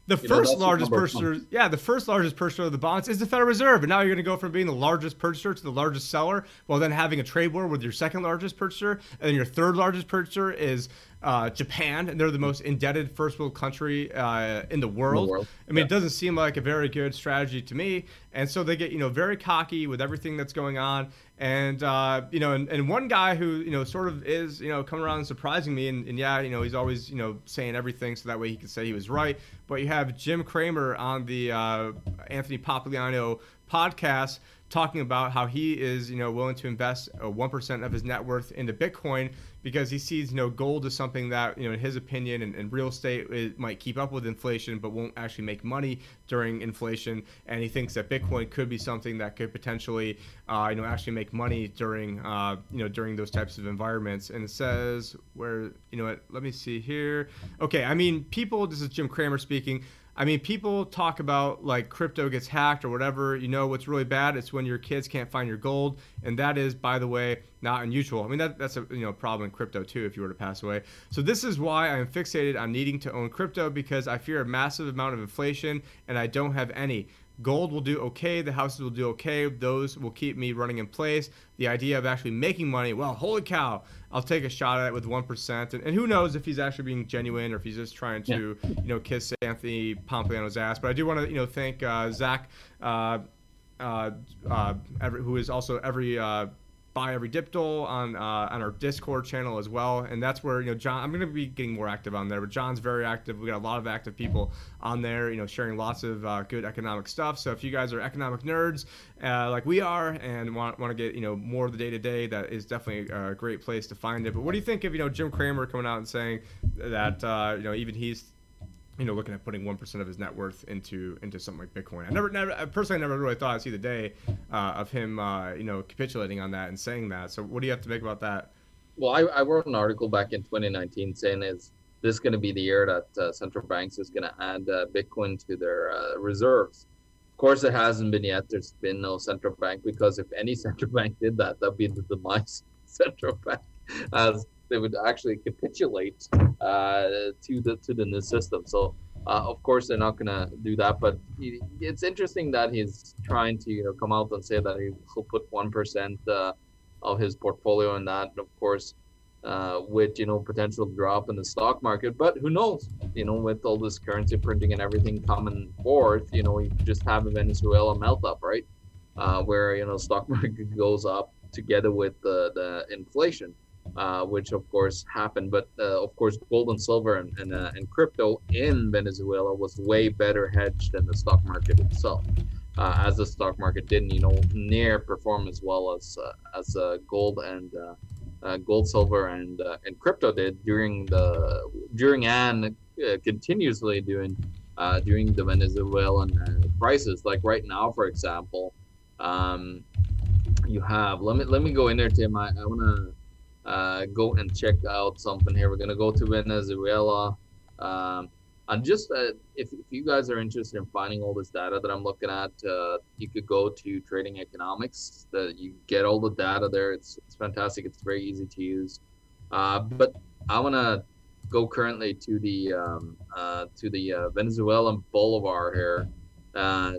The you first know, largest purchaser, yeah, the first largest purchaser of the bonds is the Federal Reserve, and now you're going to go from being the largest purchaser to the largest seller, while then having a trade war with your second largest purchaser, and then your third largest purchaser is uh, Japan, and they're the most indebted first world country uh, in the world. In the world. I mean, yeah. it doesn't seem like a very good strategy to me. And so they get, you know, very cocky with everything that's going on. And, uh, you know, and, and one guy who, you know, sort of is, you know, coming around and surprising me. And, and yeah, you know, he's always, you know, saying everything so that way he can say he was right. But you have Jim Cramer on the uh, Anthony Pompliano podcast talking about how he is, you know, willing to invest one percent of his net worth into Bitcoin because he sees, you know, gold as something that, you know, in his opinion, and, and real estate it might keep up with inflation, but won't actually make money during inflation. And he thinks that Bitcoin could be something that could potentially, uh, you know, actually make money during, uh, you know, during those types of environments. And it says where, you know, what, let me see here. Okay, I mean, people. This is Jim Cramer speaking. I mean, people talk about like crypto gets hacked or whatever. You know what's really bad? It's when your kids can't find your gold, and that is, by the way, not unusual. I mean, that, that's a you know problem in crypto too if you were to pass away. So this is why I am fixated on needing to own crypto because I fear a massive amount of inflation, and I don't have any. Gold will do okay. The houses will do okay. Those will keep me running in place. The idea of actually making money, well, holy cow, I'll take a shot at it with 1%. And, and who knows if he's actually being genuine or if he's just trying to, yeah. you know, kiss Anthony Pompliano's ass. But I do want to, you know, thank uh, Zach, uh, uh, uh every, who is also every uh, buy every dipdol on uh, on our Discord channel as well, and that's where you know John. I'm gonna be getting more active on there, but John's very active. We got a lot of active people on there, you know, sharing lots of uh, good economic stuff. So if you guys are economic nerds uh, like we are and want want to get you know more of the day to day, that is definitely a great place to find it. But what do you think of you know Jim Cramer coming out and saying that uh, you know even he's you know, looking at putting one percent of his net worth into into something like Bitcoin. I never, never personally, I never really thought I'd see the day uh, of him, uh, you know, capitulating on that and saying that. So, what do you have to make about that? Well, I, I wrote an article back in 2019 saying is this going to be the year that uh, central banks is going to add uh, Bitcoin to their uh, reserves. Of course, it hasn't been yet. There's been no central bank because if any <laughs> central bank did that, that'd be the demise central bank as they would actually capitulate uh, to the to the new system. So uh, of course they're not gonna do that, but he, it's interesting that he's trying to you know come out and say that he'll put one percent uh, of his portfolio in that. Of course, uh, with you know potential drop in the stock market, but who knows? You know, with all this currency printing and everything coming forth, you know, we just have a Venezuela melt up, right? Uh, where you know stock <laughs> market goes up together with the the inflation uh, which of course happened. But uh, of course, gold and silver and and, uh, and, crypto in Venezuela was way better hedged than the stock market itself, uh, as the stock market didn't, you know, near perform as well as uh, as uh, gold and gold, silver, and and crypto did during the during and continuously during uh, during the Venezuelan crisis. Like right now, for example, um, you have. Let me let me go in there, Tim. I, I want to uh, go and check out something here. We're gonna go to Venezuela. Um, and just uh, if, if you guys are interested in finding all this data that I'm looking at, uh, you could go to Trading Economics. That you get all the data there. It's it's fantastic. It's very easy to use. Uh, but I want to go currently to the um, uh, to the uh, Venezuelan Bolivar here. Uh,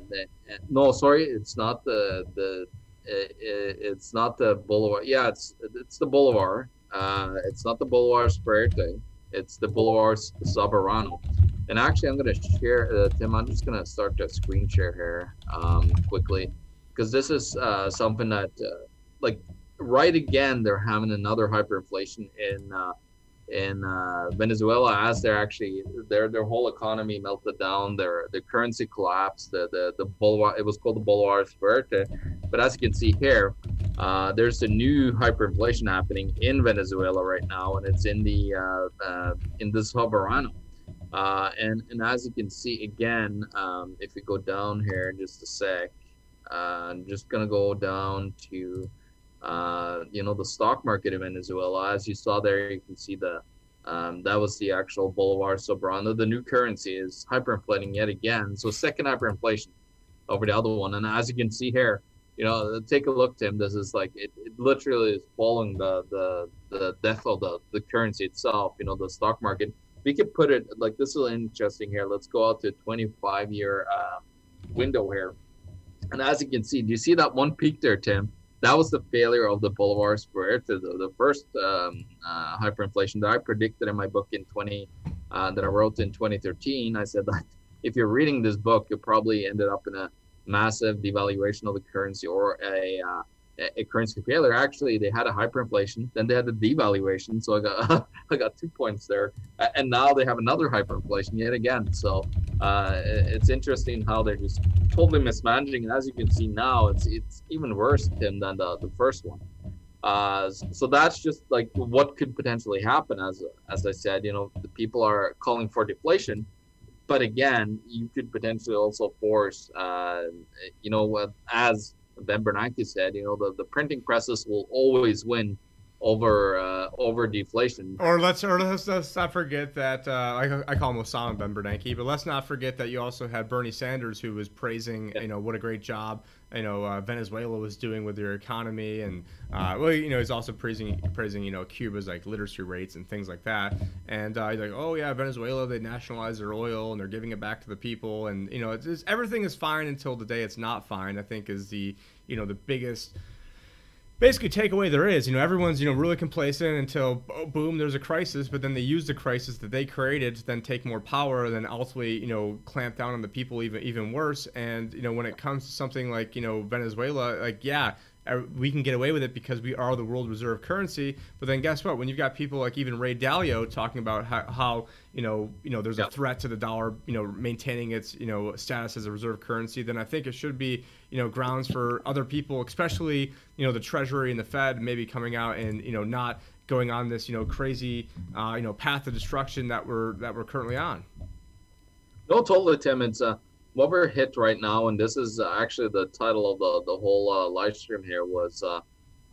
no, sorry, it's not the the it, it's not the Boulevard. Yeah, it's it's the Boulevard. Uh, it's not the Bolivar Fuerte. It's the Bolivar Soberano. And actually, I'm gonna share uh, Tim. I'm just gonna start the screen share here um, quickly because this is uh, something that uh, like right again they're having another hyperinflation in uh, in uh, Venezuela as they're actually their their whole economy melted down, their their currency collapsed, the the the bolivar it was called the bolivar fuerte, but as you can see here, uh, there's a new hyperinflation happening in Venezuela right now, and it's in the uh, uh in the Soberano. Uh, and and as you can see again, um, if we go down here just a sec, uh, I'm just gonna go down to uh, you know, the stock market in Venezuela. As you saw there, you can see the um, that was the actual Bolivar Soberano. The new currency is hyperinflating yet again. So second hyperinflation over the other one. And as you can see here, you know, take a look, Tim. This is like it, it literally is following the the the death of the the currency itself. You know, the stock market. We could put it like this is interesting here. Let's go out to 25 year uh, window here. And as you can see, do you see that one peak there, Tim? That was the failure of the Bolivar Fuerte, the, the first um, uh, hyperinflation that I predicted in my book in 20 uh, that I wrote in 2013. I said that <laughs> if you're reading this book, you probably ended up in a massive devaluation of the currency or a uh, a currency failure. Actually, they had a hyperinflation, then they had a devaluation. So I got <laughs> I got two points there, and now they have another hyperinflation yet again. So uh, it's interesting how they're just totally mismanaging. And as you can see now, it's it's even worse Tim, than the the first one. Uh, so that's just like what could potentially happen. As as I said, you know, the people are calling for deflation, but again, you could potentially also force, uh, you know, as Ben Bernanke said, you know, the, the printing presses will always win over uh, over deflation. Or let's or let's, let's not forget that uh, I, I call him Osama Ben Bernanke, but let's not forget that you also had Bernie Sanders who was praising yeah. you know what a great job you know uh, Venezuela was doing with their economy, and uh, well you know he's also praising praising you know Cuba's like literacy rates and things like that, and uh, he's like oh yeah Venezuela they nationalized their oil and they're giving it back to the people, and you know it's, it's, everything is fine until the day it's not fine. I think is the you know the biggest basically takeaway there is. You know, everyone's you know really complacent until oh, boom, there's a crisis, but then they use the crisis that they created to then take more power, and then ultimately you know clamp down on the people even even worse. And you know when it comes to something like you know Venezuela, like yeah, we can get away with it because we are the world reserve currency. But then guess what? When you've got people like even Ray Dalio talking about how, how you know you know there's yep. a threat to the dollar, you know, maintaining its you know status as a reserve currency, then I think it should be you know grounds for other people, especially you know the Treasury and the Fed, maybe coming out and you know not going on this you know crazy uh, you know path of destruction that we're that we're currently on. No, totally, Tim. It's uh, what we're hit right now, and this is uh, actually the title of the the whole uh, live stream here was uh,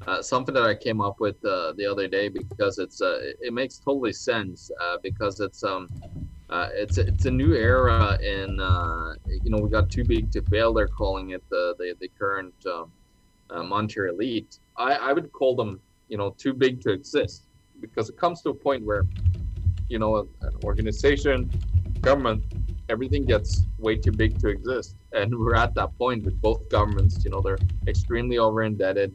uh, something that I came up with uh, the other day because it's uh, it makes totally sense uh, because it's um it's it's a new era uh, you know we got too big to fail they're calling it the the, the current um, monetary elite. I, I would call them you know too big to exist because it comes to a point where you know an organization government everything gets way too big to exist. And <laughs> we're at that point with both governments. You know, they're extremely over indebted.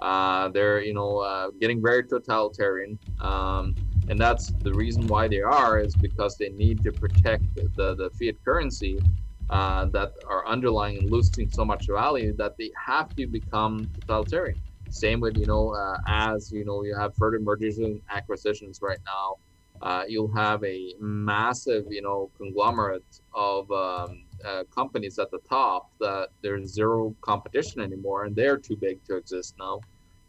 Uh, they're, you know, uh, getting very totalitarian. Um, and that's the reason why they are is because they need to protect the, the fiat currency uh, that are underlying and losing so much value that they have to become totalitarian. Same with, you know, uh, as, you know, you have further mergers and acquisitions right now uh, you'll have a massive, you know, conglomerate of um, uh, companies at the top that there's zero competition anymore, and they're too big to exist now.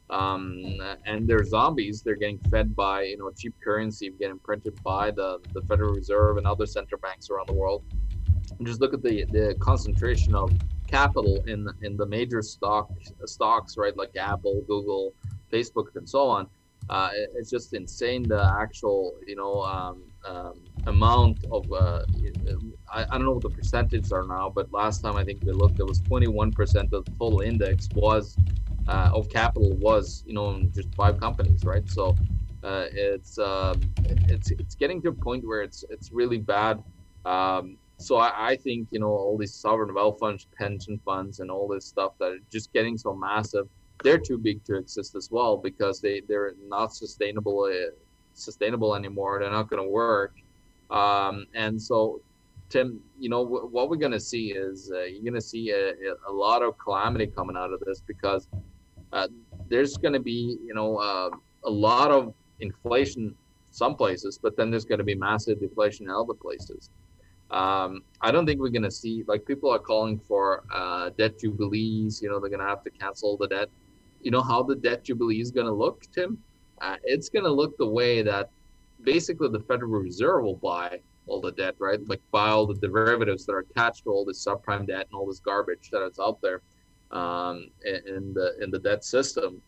Um, and they're zombies. They're getting fed by, you know, cheap currency getting printed by the, the Federal Reserve and other central banks around the world. just look at the the concentration of capital in in the major stock stocks, right? Like Apple, Google, Facebook, and so on. Uh, it's just insane the actual you know um, um, amount of uh, I, I don't know what the percentages are now, but last time I think we looked, it was 21% of the total index was uh, of capital was you know just five companies, right? So uh, it's um, it's it's getting to a point where it's it's really bad. Um, so I, I, think you know all these sovereign wealth funds, pension funds, and all this stuff that are just getting so massive, they're too big to exist as well because they they're not sustainable uh, sustainable anymore. They're not going to work, um, and so Tim, you know w- what we're going to see is uh, you're going to see a, a, lot of calamity coming out of this because uh, there's going to be you know uh, a lot of inflation some places, but then there's going to be massive deflation in other places. Um, I don't think we're going to see like people are calling for uh, debt jubilees. You know, they're going to have to cancel the debt. You know how the debt jubilee is going to look, Tim? Uh, it's going to look the way that basically the Federal Reserve will buy all the debt, right? Like buy all the derivatives that are attached to all this subprime debt and all this garbage that is out there um, in the in the debt system.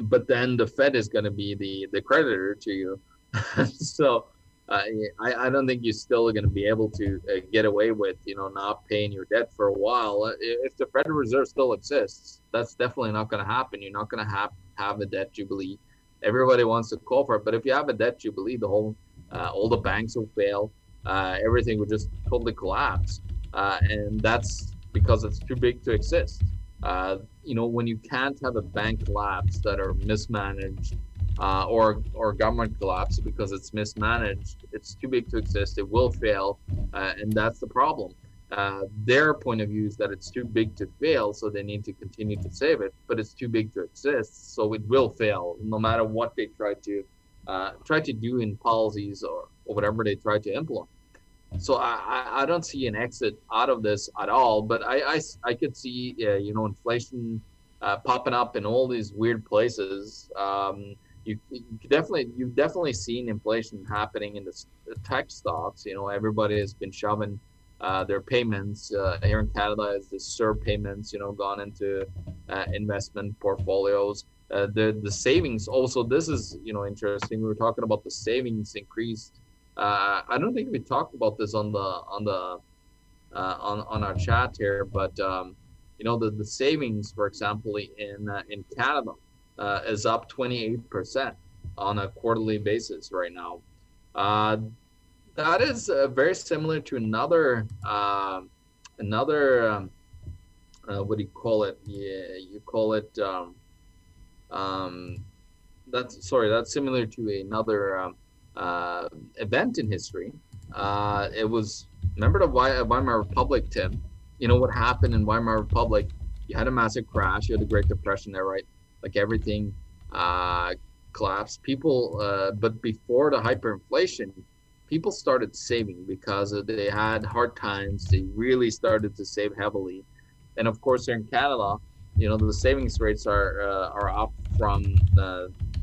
But then the Fed is going to be the the creditor to you. <laughs> so I, I don't think you're still going to be able to uh, get away with you know not paying your debt for a while. Uh, if the Federal Reserve still exists, that's definitely not going to happen. You're not going to have have a debt jubilee. Everybody wants to call for it, but if you have a debt jubilee, the whole uh, all the banks will fail. Uh, everything would just totally collapse, uh, and that's because it's too big to exist. you know, when you can't have a bank collapse that are mismanaged uh, or or government collapse because it's mismanaged. It's too big to exist. It will fail, uh, and that's the problem. Uh, their point of view is that it's too big to fail, so they need to continue to save it. But it's too big to exist, so it will fail, no matter what they try to uh, try to do in policies or, or whatever they try to implement. So I, I don't see an exit out of this at all. But I I, I could see uh, you know inflation uh, popping up in all these weird places. Um, you, you definitely you've definitely seen inflation happening in the, tech stocks. You know, everybody has been shoving uh, their payments uh, here in Canada as the CERB payments. You know, gone into uh, investment portfolios. Uh, the the savings also. This is you know interesting. We were talking about the savings increased. Uh, I don't think we talked about this on the on the uh, on on our chat here, but um, you know the the savings, for example, in in Canada uh, is up 28% on a quarterly basis right now. Uh, that is uh, very similar to another um, another um, uh, what do you call it? Yeah, you call it um, um, that's sorry. That's similar to another um, uh, event in history. Uh, it was remember the Weimar Republic, Tim. You know what happened in Weimar Republic? You had a massive crash. You had the Great Depression there, right? Like everything uh, collapsed. People, uh, but before the hyperinflation, people started saving because they had hard times. They really started to save heavily, and of course, here in Canada, you know the savings rates are uh, are up from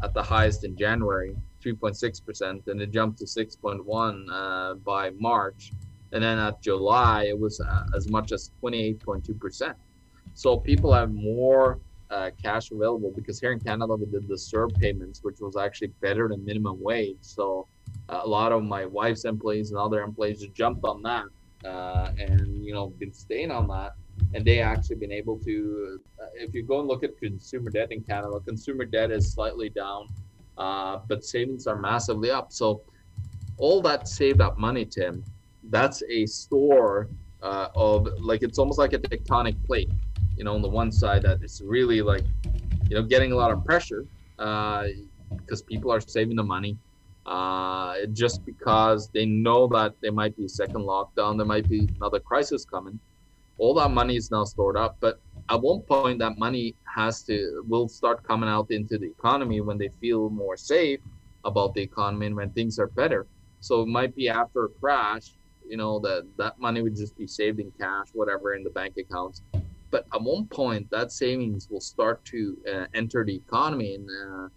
at the highest in January, 3.6 percent, and it jumped to 6.1 uh, by March, and then at July it was uh, as much as 28.2 percent. So people have more uh, cash available because here in Canada we did the CERB payments, which was actually better than minimum wage. So uh, a lot of my wife's employees and other employees jumped on that uh, and you know been staying on that, and they actually been able to. Uh, if you go and look at consumer debt in Canada, consumer debt is slightly down, uh, but savings are massively up. So all that saved up money, Tim, that's a store uh, of like it's almost like a tectonic plate you know, on the one side that it's really like, you know, getting a lot of pressure because uh, people are saving the money uh, just because they know that there might be a second lockdown, there might be another crisis coming. All that money is now stored up, but at one point that money has to will start coming out into the economy when they feel more safe about the economy and when things are better. So it might be after a crash, you know, that that money would just be saved in cash, whatever, in the bank accounts but at one point, that savings will start to uh, enter the economy, and uh,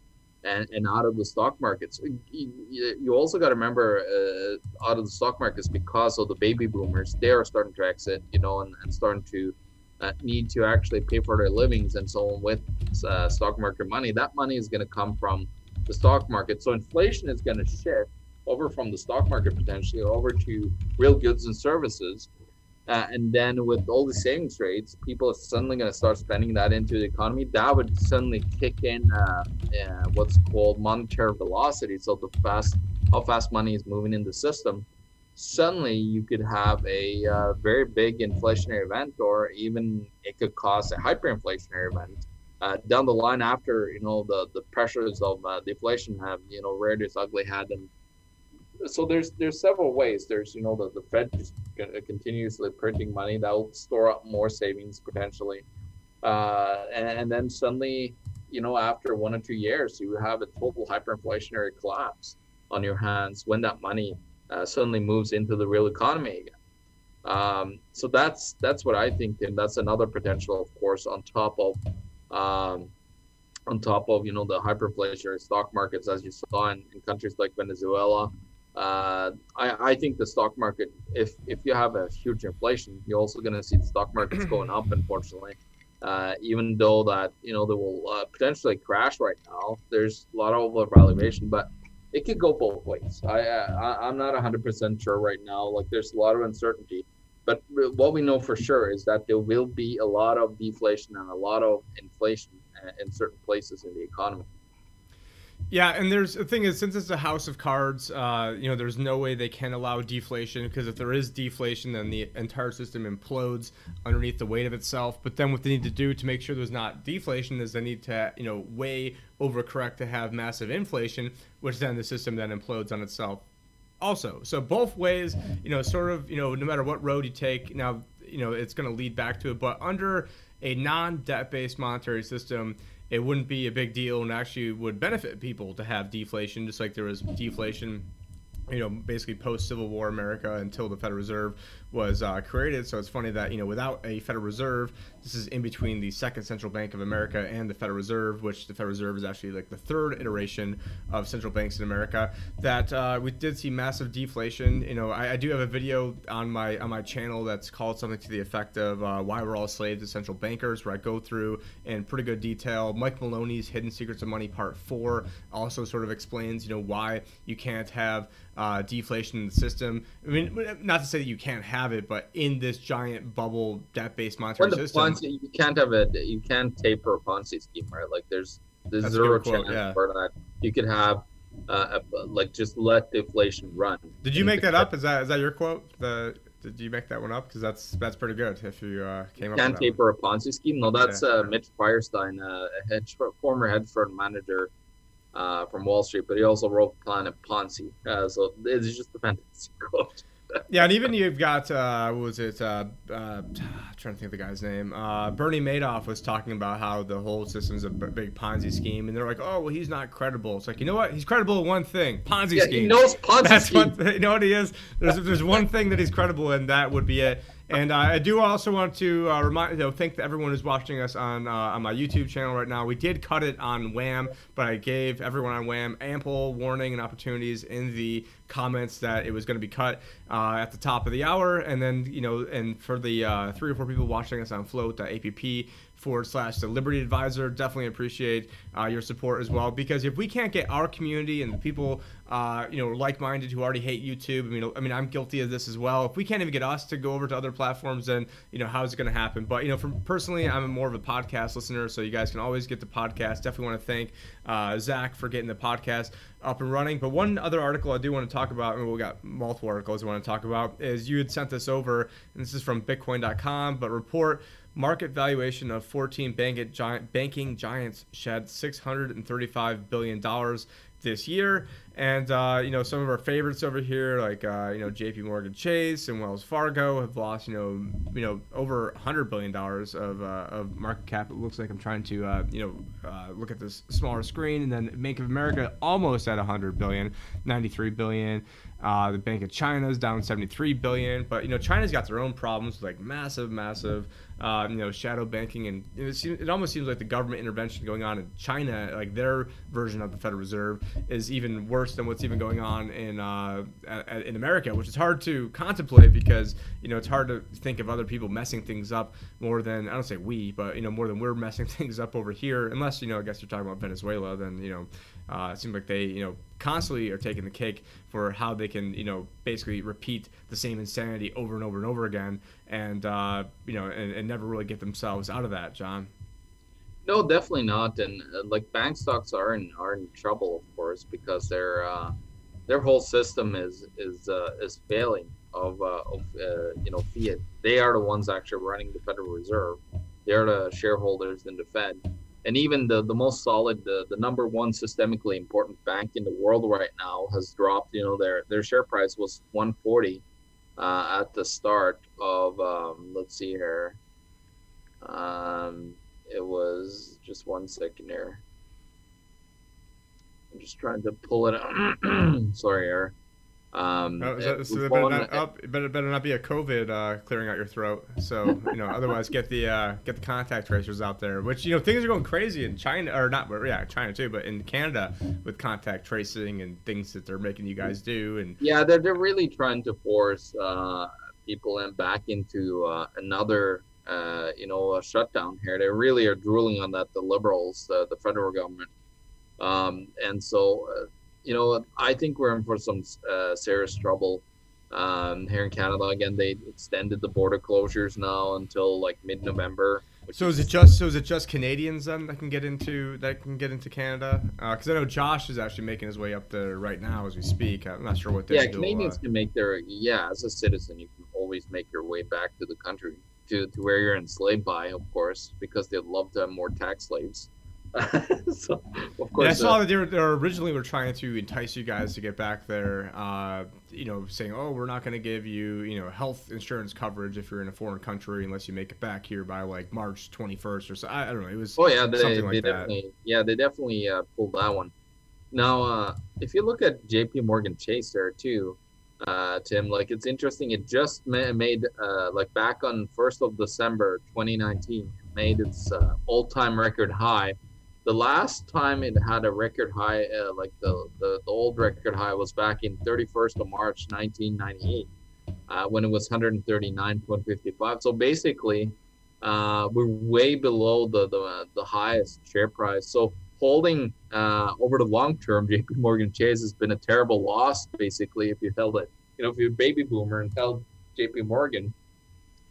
and, and out of the stock markets. You, you also got to remember uh, out of the stock markets because of the baby boomers, they are starting to exit, you know, and, and starting to uh, need to actually pay for their livings and so on with uh, stock market money. That money is going to come from the stock market. So inflation is going to shift over from the stock market potentially over to real goods and services. Uh, and then with all the savings rates, people are suddenly going to start spending that into the economy. That would suddenly kick in uh, uh, what's called monetary velocity. So the fast, how fast money is moving in the system. Suddenly, you could have a uh, very big inflationary event, or even it could cause a hyperinflationary event uh, down the line after you know the the pressures of uh, deflation have you know reared its ugly head and so there's there's several ways. There's you know the the Fed just continuously printing money that will store up more savings potentially, uh, and, and, then suddenly you know after one or two years you have a total hyperinflationary collapse on your hands when that money uh, suddenly moves into the real economy again. Um, so that's that's what I think, and that's another potential, of course, on top of um, on top of you know the hyperinflationary stock markets as you saw in, in countries like Venezuela uh, I, I think the stock market, if if you have a huge inflation, you're also going to see the stock markets <clears throat> going up. Unfortunately, uh, even though that you know they will uh, potentially crash right now, there's a lot of overvaluation, but it could go both ways. I, I I'm not 100% sure right now. Like there's a lot of uncertainty, but what we know for sure is that there will be a lot of deflation and a lot of inflation uh, in certain places in the economy. Yeah, and there's the thing is, since it's a house of cards, uh, you know, there's no way they can allow deflation because if there is deflation, then the entire system implodes underneath the weight of itself. But then what they need to do to make sure there's not deflation is they need to, you know, way overcorrect to have massive inflation, which then the system then implodes on itself. Also, so both ways, you know, sort of, you know, no matter what road you take, now, you know, it's going to lead back to it. But under a non-debt-based monetary system it wouldn't be a big deal and actually would benefit people to have deflation, just like there was deflation you know, basically post Civil War America until the Federal Reserve was uh, created. So it's funny that, you know, without a Federal Reserve, this is in between the Second Central Bank of America and the Federal Reserve, which the Federal Reserve is actually like the third iteration of central banks in America, that uh, we did see massive deflation. You know, I, I, do have a video on my on my channel that's called something to the effect of uh, Why We're All Slaves to Central Bankers, where I go through in pretty good detail Mike Maloney's Hidden Secrets of Money Part 4 also sort of explains, you know, why you can't have uh, deflation in the system. I mean, not to say that you can't have it, but in this giant bubble debt-based monetary the system, Ponzi, you can't have it. You can't taper a Ponzi scheme, right? Like there's there's zero chance yeah. for that. You could have uh, like just let deflation run. Did you make that up? Is that is that your quote? The did you make that one up? Because that's that's pretty good. If you uh, came up. Can't taper a Ponzi scheme. No, that's yeah. uh, Mitch Feierstein, uh, a hedge former hedge fund manager uh, from Wall Street, but he also wrote Planet Ponzi. Uh, so it's just a fantastic <laughs> quote. yeah, and even you've got uh, what was it? Uh, uh, <sighs> trying to think of the guy's name. Uh, Bernie Madoff was talking about how the whole system's a big Ponzi scheme, and they're like, "Oh, well, he's not credible." It's like, you know what? He's credible in one thing: Ponzi yeah, scheme. He knows Ponzi That's scheme. What, <laughs> you know what he is? There's there's one thing that he's credible in. That would be it. And uh, I do also want to uh, remind, know, thank everyone who's watching us on uh, on my YouTube channel right now. We did cut it on Wham, but I gave everyone on Wham ample warning and opportunities in the comments that it was going to be cut uh, at the top of the hour, and then you know, and for the uh, three or four people watching us on Flote.app forward slash the Liberty Advisor. Definitely appreciate uh, your support as well because if we can't get our community and people uh, you know like-minded who already hate YouTube, I mean, I mean, I'm guilty of this as well. If we can't even get us to go over to other platforms, then you know how's it going to happen? But you know, from personally, I'm more of a podcast listener, so you guys can always get the podcast. Definitely want to thank uh, Zach for getting the podcast up and running. But one other article I do want to talk about, mean, we got multiple articles I want to talk about, is you had sent this over, and this is from Bitcoin.com, but report Market valuation of 14 banking giants shed $635 billion this year. And uh, you know, some of our favorites over here, like uh, you know, J.P. Morgan Chase and Wells Fargo, have lost you know, you know, over 100 billion dollars of, uh, of market cap. It looks like I'm trying to uh, you know uh, look at this smaller screen, and then Bank of America almost at 100 billion, 93 billion. Uh, the Bank of China is down 73 billion, but you know China's got their own problems, like massive, massive, uh, you know, shadow banking, and it, seems, it, almost seems like the government intervention going on in China, like their version of the Federal Reserve, is even worse than what's even going on in uh, in America, which is hard to contemplate because you know it's hard to think of other people messing things up more than I don't say we, but you know more than we're messing <laughs> things up over here, unless you know I guess you're talking about Venezuela, then you know uh, it seems like they, you know, constantly are taking the cake for how they can, you know, basically repeat the same insanity over and over and over again, and uh, you know, and, and, never really get themselves out of that. John. No, definitely not. And uh, like bank stocks are in are in trouble, of course, because their uh, their whole system is is uh, is failing of uh, of you know fiat. They are the ones actually running the Federal Reserve. They are the shareholders in the Fed and even the, the most solid the, the number one systemically important bank in the world right now has dropped you know their their share price was 140 uh, at the start of um, let's see here. Um, it was just one second here. I'm just trying to pull it out <clears throat> sorry here um, oh, that, so better not, oh, better, better not be a COVID uh, clearing out your throat. So you know, otherwise get the uh, get the contact tracers out there. Which you know things are going crazy in China or not, but yeah, China too, but in Canada with contact tracing and things that they're making you guys do. And yeah, they're they're really trying to force uh, people in back into uh, another uh, you know a shutdown here. They really are drooling on that. The liberals, the federal government. Um, and so uh, you know, I think we're in for some uh, serious trouble um, here in Canada. Again, they extended the border closures now until like mid-November. So is it just so is it just Canadians then that can get into that can get into Canada? Because uh, I know Josh is actually making his way up there right now as we speak. I'm not sure what. They're doing. Yeah, Canadians uh, can make their yeah. As a citizen, you can always make your way back to the country to, to where you're enslaved by, of course, because they'd love to have more tax slaves. <laughs> so, of course, yeah, I saw uh, that they, were, they were originally were trying to entice you guys to get back there. Uh, you know, saying, "Oh, we're not going to give you, you know, health insurance coverage if you're in a foreign country unless you make it back here by like March 21st or so." I, I don't know. It was oh yeah, they, something they like definitely that. yeah they definitely uh, pulled that one. Now, uh, if you look at J.P. Morgan Chase there too, uh, Tim, like it's interesting. It just made uh, like back on first of December 2019, made its uh, all-time record high the last time it had a record high, uh, like the, the, the old record high, was back in 31st of March 1998, uh, when it was 139.55. So basically, uh, we're way below the, the the highest share price. So holding uh, over the long term, <laughs> J.P. Morgan Chase has been a terrible loss. Basically, if you held it, you know, if you're a baby boomer and held J.P. Morgan,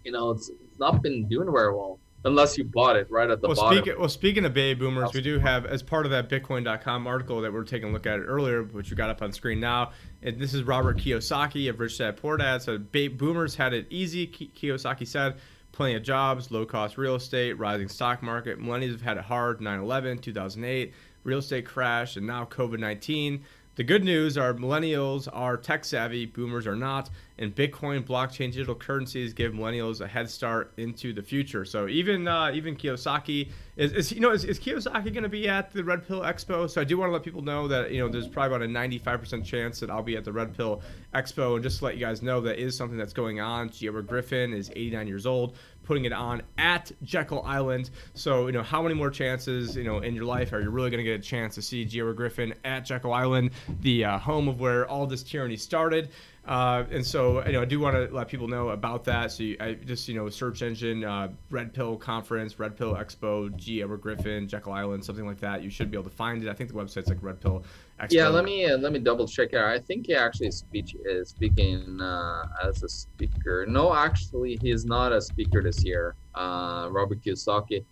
you know, it's, it's not been doing very well unless you bought it right at the well, bottom. Speak, well, speaking of baby boomers, we do have as part of that Bitcoin.com article that we're taking a look at earlier, which you got up on screen now. And this is Robert Kiyosaki of Rich Dad Poor Dad. So baby boomers had it easy. Kiyosaki said, plenty of jobs, low cost real estate, rising stock market. Millennials have had it hard. 9/11, 2008, real estate crash, and now COVID 19. The good news are millennials are tech savvy, boomers are not, and Bitcoin, blockchain, digital currencies give millennials a head start into the future. So even uh, even Kiyosaki is, is you know is, is Kiyosaki going to be at the Red Pill Expo? So I do want to let people know that you know there's probably about a 95% chance that I'll be at the Red Pill Expo, and just to let you guys know that is something that's going on. G. Griffin is 89 years old putting it on at Jekyll Island. So, you know, how many more chances, you know, in your life are you really going to get a chance to see G. Edward Griffin at Jekyll Island, the uh, home of where all this tyranny started? Uh, and so, you know, I do want to let people know about that. So, you, I just, you know, search engine, uh, Red Pill Conference, Red Pill Expo, G. Edward Griffin, Jekyll Island, something like that. You should be able to find it. I think the website's like Red Pill Expo. Yeah, let me uh, let me double check here. I think he actually speech is speaking uh, as a speaker. No, actually, he is not a speaker this year. Uh, Robert Kiyosaki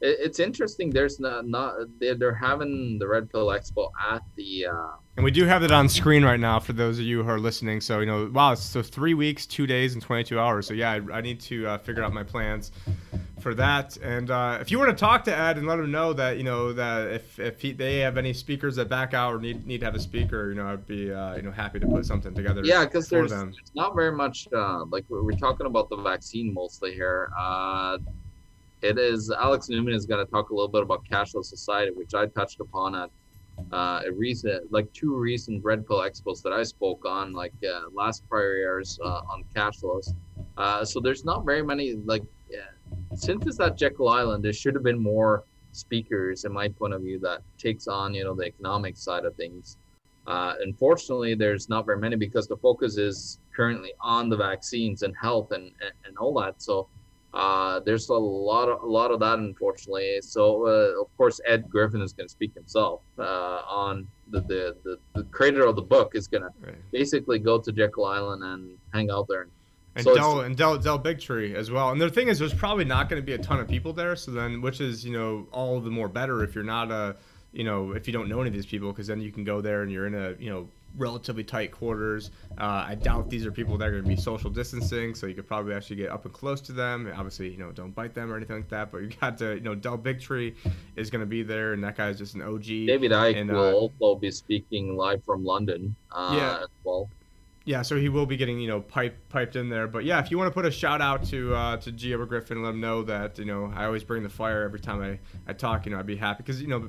it's interesting. There's not, not they're, they're having the Red Pill Expo at the. Uh, and we do have it on screen right now for those of you who are listening. So you know, wow, so three weeks, two days, and 22 hours. So yeah, I, I need to uh, figure out my plans for that. And uh, if you want to talk to Ed and let him know that you know that if if he, they have any speakers that back out or need need to have a speaker, you know, I'd be uh, you know happy to put something together. Yeah, because there's, there's, not very much uh, like we're talking about the vaccine mostly here. It is Alex Newman is going to talk a little bit about cashless society, which I touched upon at uh, a recent, like two recent Red Pill expos that I spoke on, like uh, last prior years uh, on cashless. Uh, so there's not very many like since it's at Jekyll Island, there should have been more speakers, in my point of view, that takes on you know the economic side of things. Uh, unfortunately, there's not very many because the focus is currently on the vaccines and health and, and, and all that. So uh, there's a lot of a lot of that, unfortunately. So uh, of course, Ed Griffin is going to speak himself uh, on the, the, the the creator of the book is going right. to basically go to Jekyll Island and hang out there and and so Del and Del Del Bigtree as well. And the thing is, there's probably not going to be a ton of people there. So then, which is you know all the more better if you're not a you know if you don't know any of these people because then you can go there and you're in a you know relatively tight quarters. Uh, I doubt these are people that are going to be social distancing, so you could probably actually get up and close to them. Obviously, you know, don't bite them or anything like that. But you got to, you know, Del Bigtree is going to be there, and that guy's just an OG. David Icke and, will uh, also be speaking live from London. Uh, yeah. As well yeah, so he will be getting you know piped piped in there. But yeah, if you want to put a shout out to uh, to G. Edward Griffin, let him know that you know I always bring the fire every time I, I talk. You know, I'd be happy because you know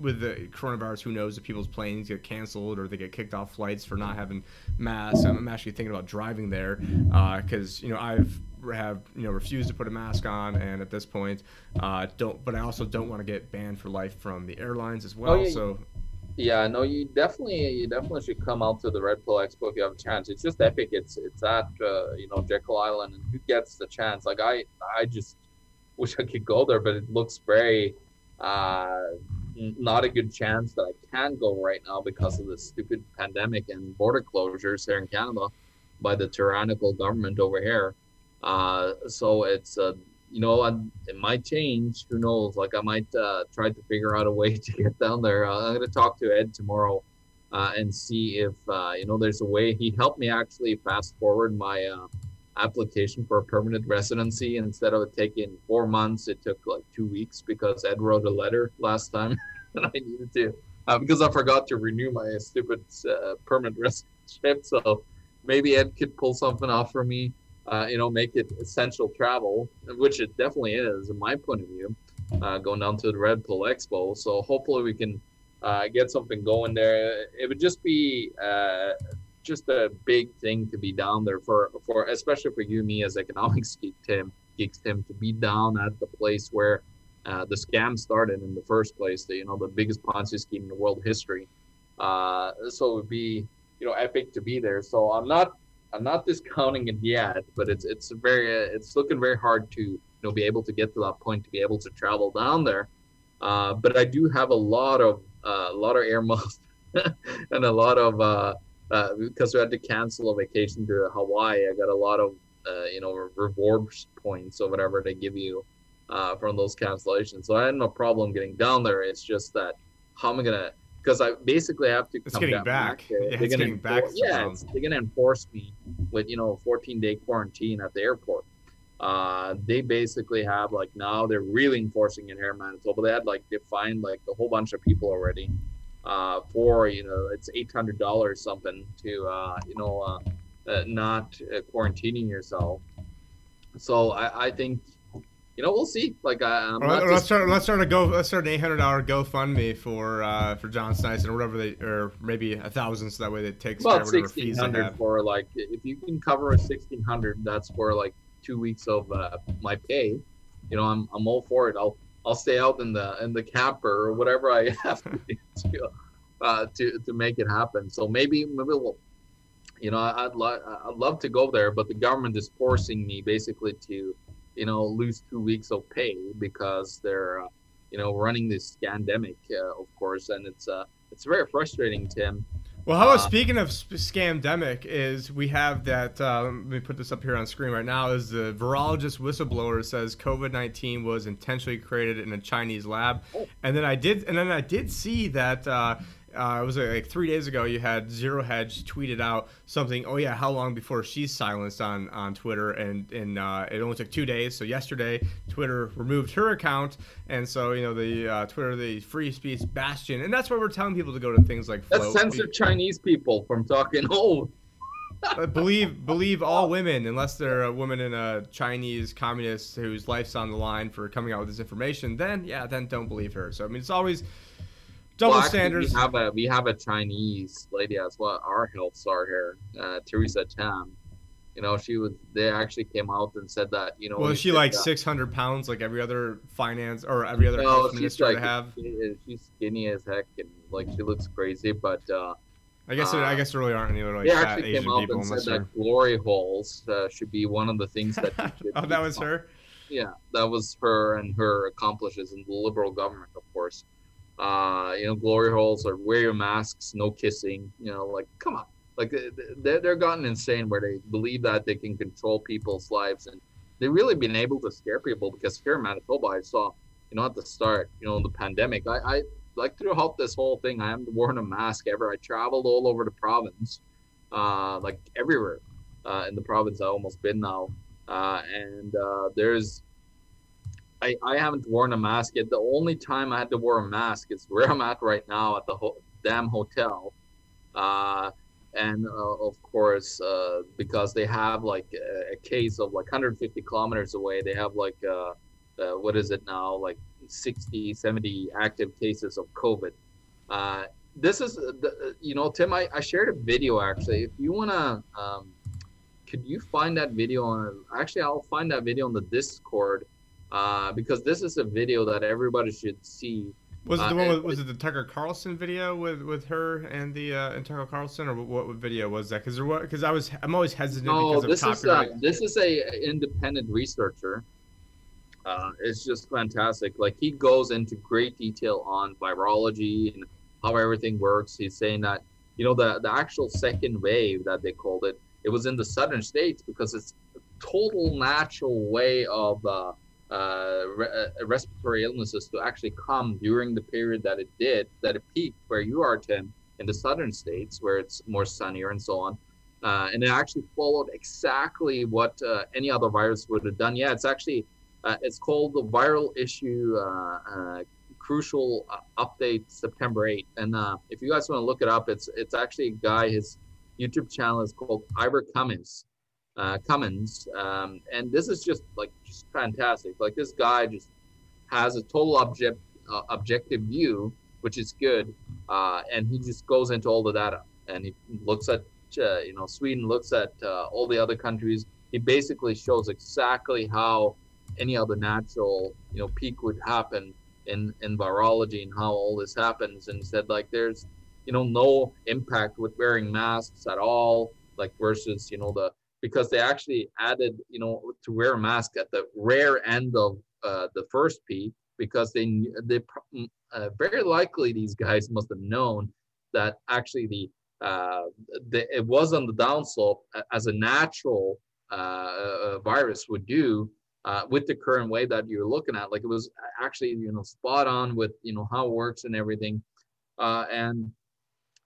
with the coronavirus, who knows if people's planes get canceled or they get kicked off flights for not having masks. I'm actually thinking about driving there because uh, you know I've have you know refused to put a mask on and at this point uh, don't but i also don't want to get banned for life from the airlines as well oh, yeah, so yeah, no, you definitely you definitely should come out to the Red Pill Expo if you have a chance. It's just epic. It's it's at uh, you know Jekyll Island, and who gets the chance? Like I I just wish I could go there, but it looks very uh, not a good chance that I can go right now because of the stupid pandemic and border closures here in Canada by the tyrannical government over here. Uh, so it's uh, you know, I, it might change. Who knows? Like I might uh, try to figure out a way <laughs> to get down there. Uh, I'm going to talk to Ed tomorrow uh, and see if uh, you know there's a way. He helped me actually fast forward my uh, application for a permanent residency. Instead of taking four months, it took like two weeks because Ed wrote a letter last time <laughs> that I needed to uh, because I forgot to renew my stupid permanent <laughs> residency. So maybe Ed could pull something off for me uh, you know, make it essential travel, which it definitely is, in my point of view, uh, going down to the Red Pill Expo. So hopefully we can uh, get something going there. It would just be uh, just a big thing to be down there for, for especially for you, me as economics <laughs> geek, Tim, geeks, Tim, to be down at the place where uh, the scam started in the first place. The, you know, the biggest Ponzi scheme in world history. Uh, so it would be, you know, epic to be there. So I'm not I'm not discounting it yet, but it's it's very it's looking very hard to you know be able to get to that point to be able to travel down there. Uh, but I do have a lot of uh, a lot of air miles <laughs> and a lot of uh, uh, because we had to cancel a vacation to Hawaii. I got a lot of uh, you know rewards points or whatever they give you uh, from those cancellations. So I had no problem getting down there. It's just that how am I gonna because I basically have to. It's getting back. Yeah, they're gonna back. Yeah, they're gonna enforce me with you know a 14 day quarantine at the airport. Uh, they basically have like now they're really enforcing it here in Manitoba. They had like they fined like a whole bunch of people already uh, for you know it's eight hundred dollars something to uh, you know uh, uh, not uh, quarantining yourself. So I, I think you know, we'll see. Like, I, let's just... start. Let's start a go. Let's start an eight hundred dollar GoFundMe for uh, for John Snyson or whatever they, or maybe a thousand, so that way it takes about sixteen hundred for like if you can cover a sixteen hundred, that's for like two weeks of uh, my pay. You know, I'm I'm all for it. I'll I'll stay out in the in the camper or whatever I <laughs> have to do to, uh, to to make it happen. So maybe maybe we'll. You know, I'd lo- I'd love to go there, but the government is forcing me basically to you know, lose two weeks of pay because they're, uh, you know, running this scandemic, uh, of course, and it's uh, it's very frustrating, Tim. Well, how about uh, speaking of scandemic, is we have that. Uh, let me put this up here on screen right now. Is the virologist whistleblower says COVID nineteen was intentionally created in a Chinese lab, oh. and then I did, and then I did see that uh, it was like three days ago. You had Zero Hedge tweeted out something. Oh yeah, how long before she's silenced on on Twitter? And and uh, it only took two days. So yesterday, Twitter removed her account, and so you know the uh, Twitter, the free speech bastion, and that's why we're telling people to go to things like. Flote. That censored Chinese people from talking. <laughs> Oh. believe believe all women unless they're a woman in a Chinese communist whose life's on the line for coming out with this information. Then yeah, then don't believe her. So I mean, it's always double well, standards. We have a we have a Chinese lady as well, our health star here, uh, Theresa Tam. You know, she was. They actually came out and said that. You know, well, is she like six hundred pounds, like every other finance or every other no, health minister like, to have? She's skinny as heck and like she looks crazy, but. uh I guess uh, I guess there really aren't any like fat Asian people unless that glory holes uh, should be one of the things that. <laughs> oh, that was her. Yeah, that was her and her accomplices in the liberal government, of course. Uh, you know, glory holes or wear your masks, no kissing. You know, like come on, like they're they're gotten insane where they believe that they can control people's lives, and they've really been able to scare people. Because here in Manitoba, I saw, you know, at the start, you know, the pandemic, I, I like throughout this whole thing, I haven't worn a mask ever. I traveled all over the province, uh, like everywhere uh, in the province. I almost been now, uh, and uh, there's I, I haven't worn a mask yet. The only time I had to wear a mask is where I'm at right now at the ho- damn hotel. Uh, and uh, of course, uh, because they have like a, a, case of like 150 kilometers away, they have like, uh, uh, what is it now? Like 60, 70 active cases of COVID. Uh, this is, the, you know, Tim, I, I shared a video actually. If you want to, um, could you find that video on, actually, I'll find that video on the Discord uh, because this is a video that everybody should see. Was it the uh, one? With, was it the Tucker Carlson video with, with her and the uh, and Tucker Carlson, or what, what video was that? Because because I was I'm always hesitant no, because of copyright. Is a, this is a independent researcher. Uh, it's just fantastic. Like he goes into great detail on virology and how everything works. He's saying that you know the the actual second wave that they called it, it was in the southern states because it's a total natural way of uh, uh, re- uh, respiratory illnesses to actually come during the period that it did, that it peaked where you are, Tim, in the southern states where it's more sunnier and so on. Uh, and it actually followed exactly what uh, any other virus would have done. Yeah, it's actually uh, it's called the viral issue crucial update September 8th. And if you guys want to look it up, it's it's actually a guy. His YouTube channel is called Ivor Cummins uh, Cummins, um, and this is just like just fantastic. Like this guy just has a total object uh, objective view, which is good, uh, and he just goes into all the data and he looks at uh, you know Sweden, looks at uh, all the other countries. He basically shows exactly how any other natural you know peak would happen in in virology and how all this happens, and said like there's you know no impact with wearing masks at all, like versus you know the because they actually added, you know, to wear a mask at the rare end of uh, the first peak because they they mm, uh, very likely these guys must have known that actually the uh, the, it was on the downslope as a natural uh, uh, virus would do uh, with the current way that you're looking at. Like it was actually you know spot on with you know how it works and everything, and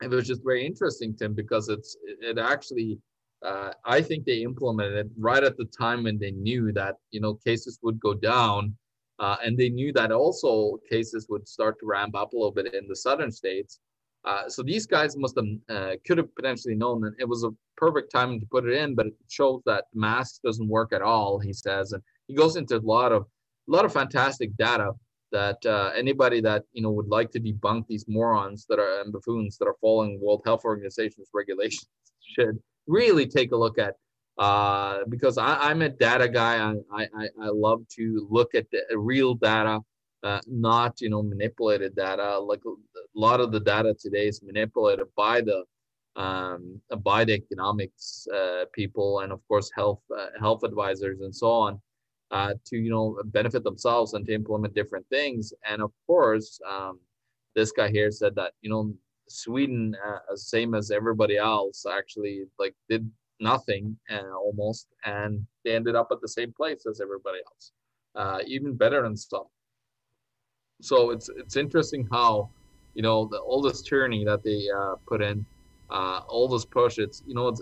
it was just very interesting Tim, because it's it actually uh, I think they implemented it right at the time when they knew that you know cases would go down, uh, and they knew that also cases would start to ramp up a little bit in the southern states. Uh, so these guys must have uh, could have potentially known that it was a perfect time to put it in, but it shows that masks doesn't work at all. He says, and he goes into a lot of a lot of fantastic data that uh, anybody that you know would like to debunk these morons that are and buffoons that are following World Health Organization's regulations <laughs> should really take a look at uh, because I, am a data guy. I, I, I love to look at the real data, uh, not you know manipulated data. Like a lot of the data today is manipulated by the um, by the economics uh, people and of course health uh, health advisors and so on uh, to you know benefit themselves and to implement different things. And of course, um, this guy here said that you know Sweden, uh, same as everybody else, actually like did nothing uh, almost, and they ended up at the same place as everybody else, uh, even better than some. So it's it's interesting how you know, the, all this tyranny that they uh, put in, uh, all this push. It's you know,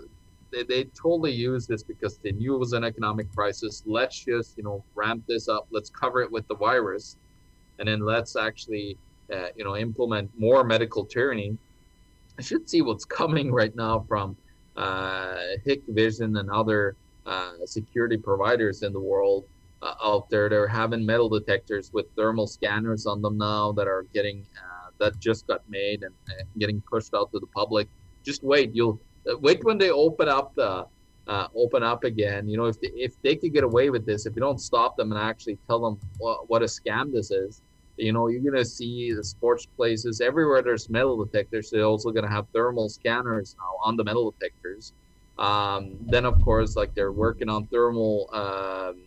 they, they totally used this because they knew it was an economic crisis. Let's just you know ramp this up. Let's cover it with the virus, and then let's actually uh, you know implement more medical tyranny. I should see what's coming <laughs> right now from uh, Hikvision and other uh, security providers in the world uh, out there. They're having metal detectors with thermal scanners on them now that are getting uh, that just got made and uh, getting pushed out to the public. Just wait, you'll uh, wait when they open up the uh, open up again. You know, if they, if they could get away with this, if you don't stop them and actually tell them what, what a scam this is, you know, you're gonna see the sports places everywhere. There's metal detectors. They're also gonna have thermal scanners now on the metal detectors. Um, then, of course, like they're working on thermal um,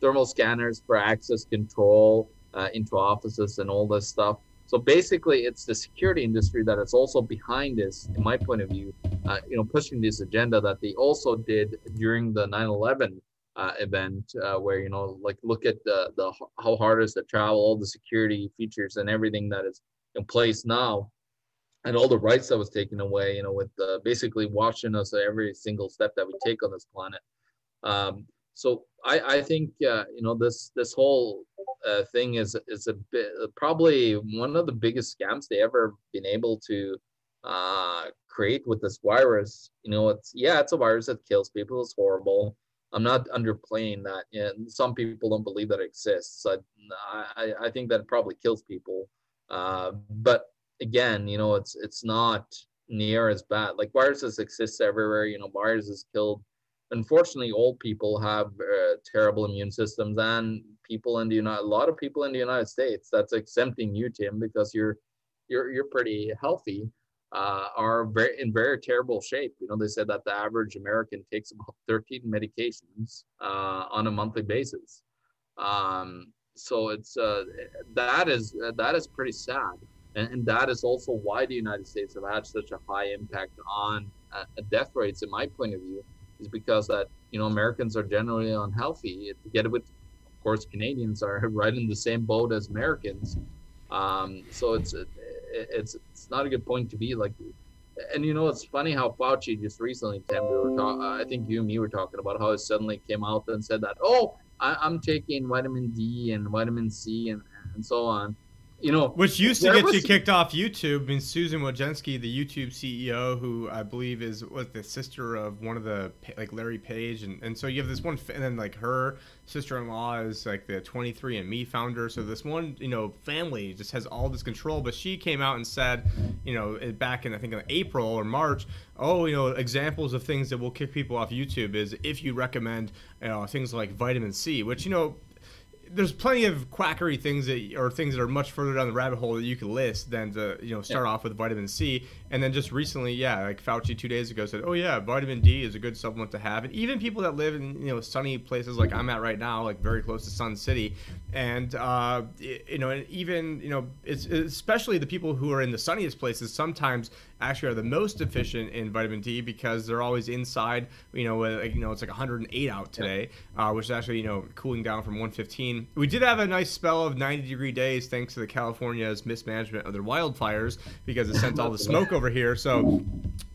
thermal scanners for access control uh, into offices and all this stuff. So basically, it's the security industry that is also behind this, in my point of view, uh, you know, pushing this agenda that they also did during the 9/11 uh, event, uh, where you know, like look at the the how hard is the travel, all the security features and everything that is in place now, and all the rights that was taken away, you know, with uh, basically watching us every single step that we take on this planet. Um, so I, I think uh, you know this this whole uh, thing is is a bit probably one of the biggest scams they ever been able to uh, create with this virus. You know, it's yeah, it's a virus that kills people. It's horrible. I'm not underplaying that. And some people don't believe that exists. I I, I think that it probably kills people. Uh, but again, you know, it's it's not near as bad. Like viruses exist everywhere. You know, viruses killed unfortunately, old people have uh, terrible immune systems, and people in the United, a lot of people in the United States, that's exempting you, Tim, because you're you're you're pretty healthy, uh, are very in very terrible shape. You know, they said that the average American takes about <laughs> 13 medications uh, on a monthly basis. Um, so it's uh, that is that is pretty sad, and, and, that is also why the United States have had such a high impact on uh, death rates, in my point of view is because that you know Americans are generally unhealthy. Together with, of course, Canadians are <laughs> right in the same boat as Americans. Um, so it's it's it's not a good point to be like. And you know it's funny how Fauci just recently, Tim, we were. I think you and me were talking about how he suddenly came out and said that, oh, I, am taking vitamin D and vitamin C and and so on you know, which used to get was... you kicked off YouTube. I mean, Susan Wojcicki, the YouTube CEO, who I believe is was the sister of one of the like Larry Page, and, and so you have this one, and then like her sister-in-law is like the 23andMe founder. So this one, you know, family just has all this control. But she came out and said, you know, back in I think in April or March, oh, you know, examples of things that will kick people off YouTube is if you recommend you know, things like vitamin C, which you know there's plenty of quackery things that or things that are much further down the rabbit hole that you could list than to you know start yeah. off with vitamin C. And then just recently, yeah, like Fauci two days ago said, oh yeah, vitamin D is a good supplement to have. And even people that live in you know sunny places like I'm at right now, like very close to Sun City, and uh, you know, and even you know, it's especially the people who are in the sunniest places sometimes actually are the most deficient in vitamin D because they're always inside. You know, like, you know, it's like 108 out today, uh, which is actually you know cooling down from 115. We did have a nice spell of 90 degree days thanks to the California's mismanagement of their wildfires because it sent all the smoke over here. So,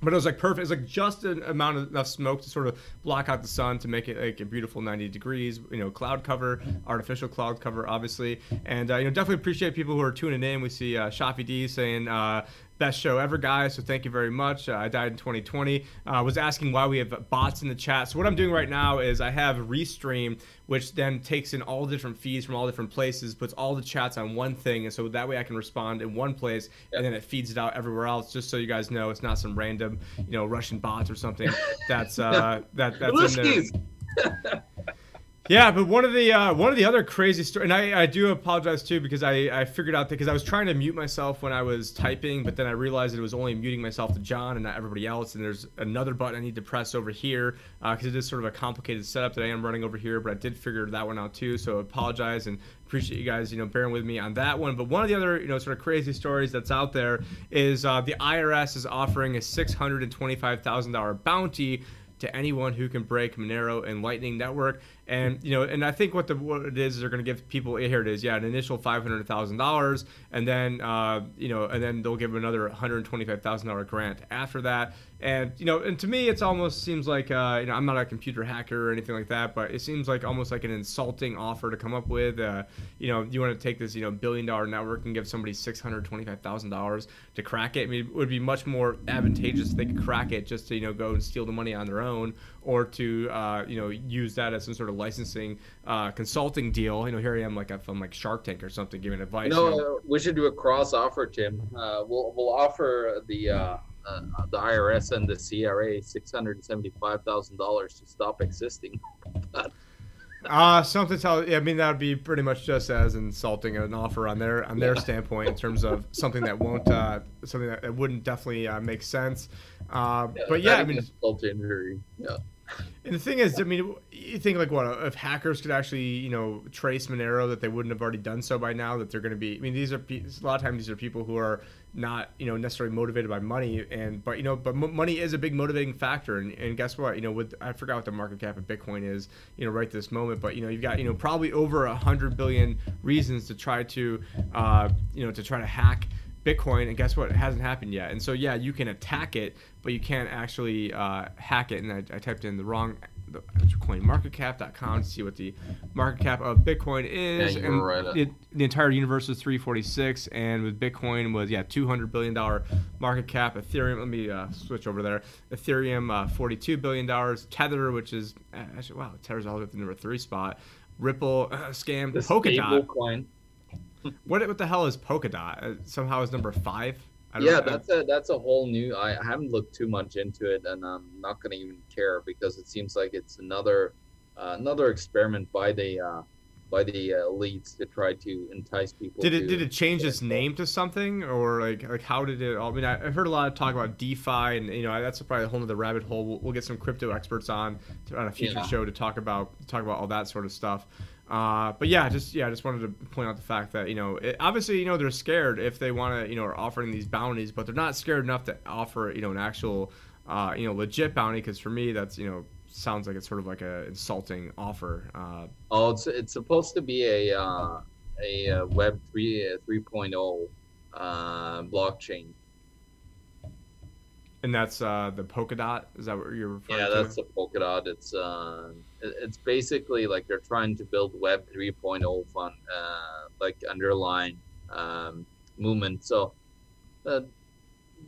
but it was like perfect. It's like just an amount of enough smoke to sort of block out the sun to make it like a beautiful 90 degrees. You know, cloud cover, artificial cloud cover, obviously, and uh, you know definitely appreciate people who are tuning in. We see uh, Shafi D saying. Uh, best show ever, guys. So thank you very much. Uh, I died in 2020. I uh, was asking why we have bots in the chat. So what I'm doing right now is I have Restream, which then takes in all different feeds from all different places, puts all the chats on one thing, and so that way I can respond in one place, and then it feeds it out everywhere else. Just so you guys know, it's not some random, you know, Russian bots or something. That's uh, that that's in. <laughs> Yeah, but one of the uh, one of the other crazy stories, and I, I do apologize too because I, I figured out that because I was trying to mute myself when I was typing, but then I realized it was only muting myself to John and not everybody else. And there's another button I need to press over here because uh, it is sort of a complicated setup that I am running over here. But I did figure that one out too, so I apologize and appreciate you guys you know bearing with me on that one. But one of the other you know sort of crazy stories that's out there is uh, the IRS is offering a six hundred and twenty five thousand dollar bounty to anyone who can break Monero and Lightning Network. And you know, and I think what the what it is they're going to give people here it is, yeah, an initial five hundred thousand dollars, and then uh, you know, and then they'll give another one hundred twenty five thousand dollar grant after that. And you know, and to me, it's almost seems like uh, you know, I'm not a computer hacker or anything like that, but it seems like almost like an insulting offer to come up with. Uh, you know, you want to take this you know billion dollar network and give somebody six hundred twenty five thousand dollars to crack it. I mean, it would be much more advantageous if they could crack it just to you know go and steal the money on their own, or to uh, you know use that as some sort of licensing uh, consulting deal. You know, here I am like from like Shark Tank or something giving advice. No, you know. we should do a cross offer, Tim. Uh, we'll we'll offer the uh, uh, the IRS and the CRA six hundred seventy five thousand dollars to stop existing. <laughs> Uh, something tell. I mean, that would be pretty much just as insulting an offer on their on their Yeah. standpoint in terms of something that won't uh, something that, wouldn't definitely uh, make sense. Uh, but yeah, I mean, even insult to injury. Yeah. And the thing is, I mean, you think like what if hackers could actually you know trace Monero that they wouldn't have already done so by now that they're going to be. I mean, these are a lot of times these are people who are not you know necessarily motivated by money and but you know but money is a big motivating factor and, and guess what you know with i forgot what the market cap of bitcoin is you know right this moment but you know you've got you know probably over a hundred billion reasons to try to uh, you know to try to hack bitcoin and guess what? It hasn't happened yet. And so yeah you can attack it but you can't actually uh, hack it. And I, I typed in the wrong the coinmarketcap.com to see what the market cap of bitcoin is. Yeah, you and were right. it, the entire universe was 346 and with bitcoin was yeah 200 billion dollar market cap. Ethereum let me uh, switch over there. Ethereum uh, 42 billion dollars. Tether which is uh, actually wow tether's all the way up to the number three spot. Ripple uh, scam The polkadot. stable coin. <laughs> what, what the hell is polkadot uh, somehow is number five I don't Yeah, know. that's a that's a whole new. I haven't looked too much into it, and I'm not gonna even care because it seems like it's another uh, another experiment by the uh, by the uh, elites to try to entice people. Did it to- did it change its name to something or like like how did it all? I mean, I, I've heard a lot of talk about DeFi and you know that's probably a whole other rabbit hole. We'll, we'll get some crypto experts on to, on a future Yeah. show to talk about talk about all that sort of stuff. Uh, but yeah, just yeah, I just wanted to point out the fact that you know it, obviously you know they're scared if they want to you know are offering these bounties, but they're not scared enough to offer you know an actual uh, you know legit bounty because for me that's you know sounds like it's sort of like a insulting offer. Uh, Oh, it's it's supposed to be a uh, a uh, Web three uh, 3.0 uh, blockchain. And that's uh, the Polkadot. Is that what you're referring Yeah, to? that's a Polkadot. It's uh, it's basically like they're trying to build Web 3.0 fun, uh, like underlying um, movement. So, uh,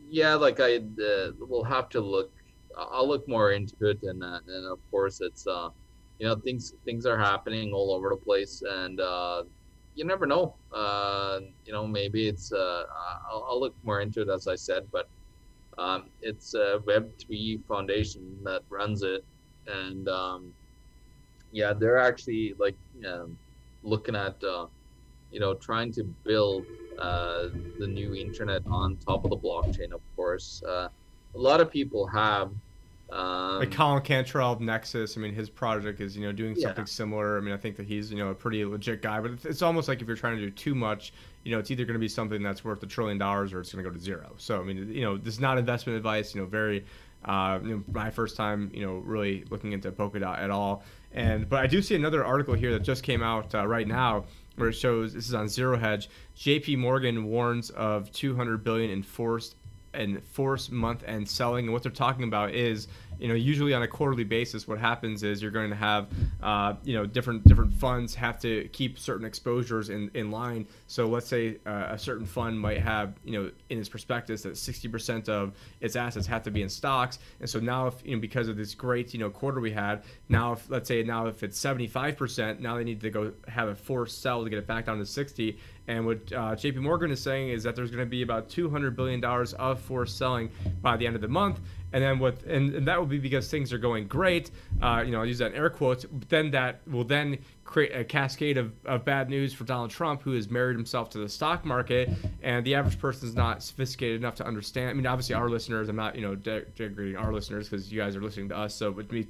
yeah, like I uh, will have to look. I'll look more into it, and uh, and of course it's uh, you know things things are happening all over the place, and uh, you never know. Uh, you know, maybe it's uh, I'll, I'll look more into it as I said, but um, it's a Web3 foundation that runs it, and um, yeah, they're actually like um, looking at uh, you know trying to build uh, the new internet on top of the blockchain. Of course, uh, a lot of people have. Um, like Colin Cantrell of Nexus. I mean, his project is you know doing Yeah. something similar. I mean, I think that he's you know a pretty legit guy, but it's, it's almost like if you're trying to do too much, you know, it's either going to be something that's worth a trillion dollars or it's going to go to zero. So I mean, you know, this is not investment advice. You know, very. Uh, you know, my first time, you know, really looking into Polkadot at all, and but I do see another article here that just came out uh, right now where it shows this is on Zero Hedge. J.P. Morgan warns of 200 billion in forced and force month end selling. And what they're talking about is, you know, usually on a quarterly basis, what happens is you're going to have, uh, you know, different different funds have to keep certain exposures in, in line. So let's say uh, a certain fund might have, you know, in its prospectus that 60% of its assets have to be in stocks. And so now, if you know, because of this great, you know, quarter we had, now if let's say now if it's 75%, now they need to go have a forced sell to get it back down to 60. And what uh, JP Morgan is saying is that there's going to be about 200 billion dollars of forced selling by the end of the month. And then what, and, and that will be because things are going great. Uh, you know, I'll use that in air quotes. But then that will then create a cascade of, of bad news for Donald Trump, who has married himself to the stock market, and the average person is not sophisticated enough to understand. I mean, obviously, our listeners, I'm not, you know, de- degrading our listeners because you guys are listening to us. So, with me,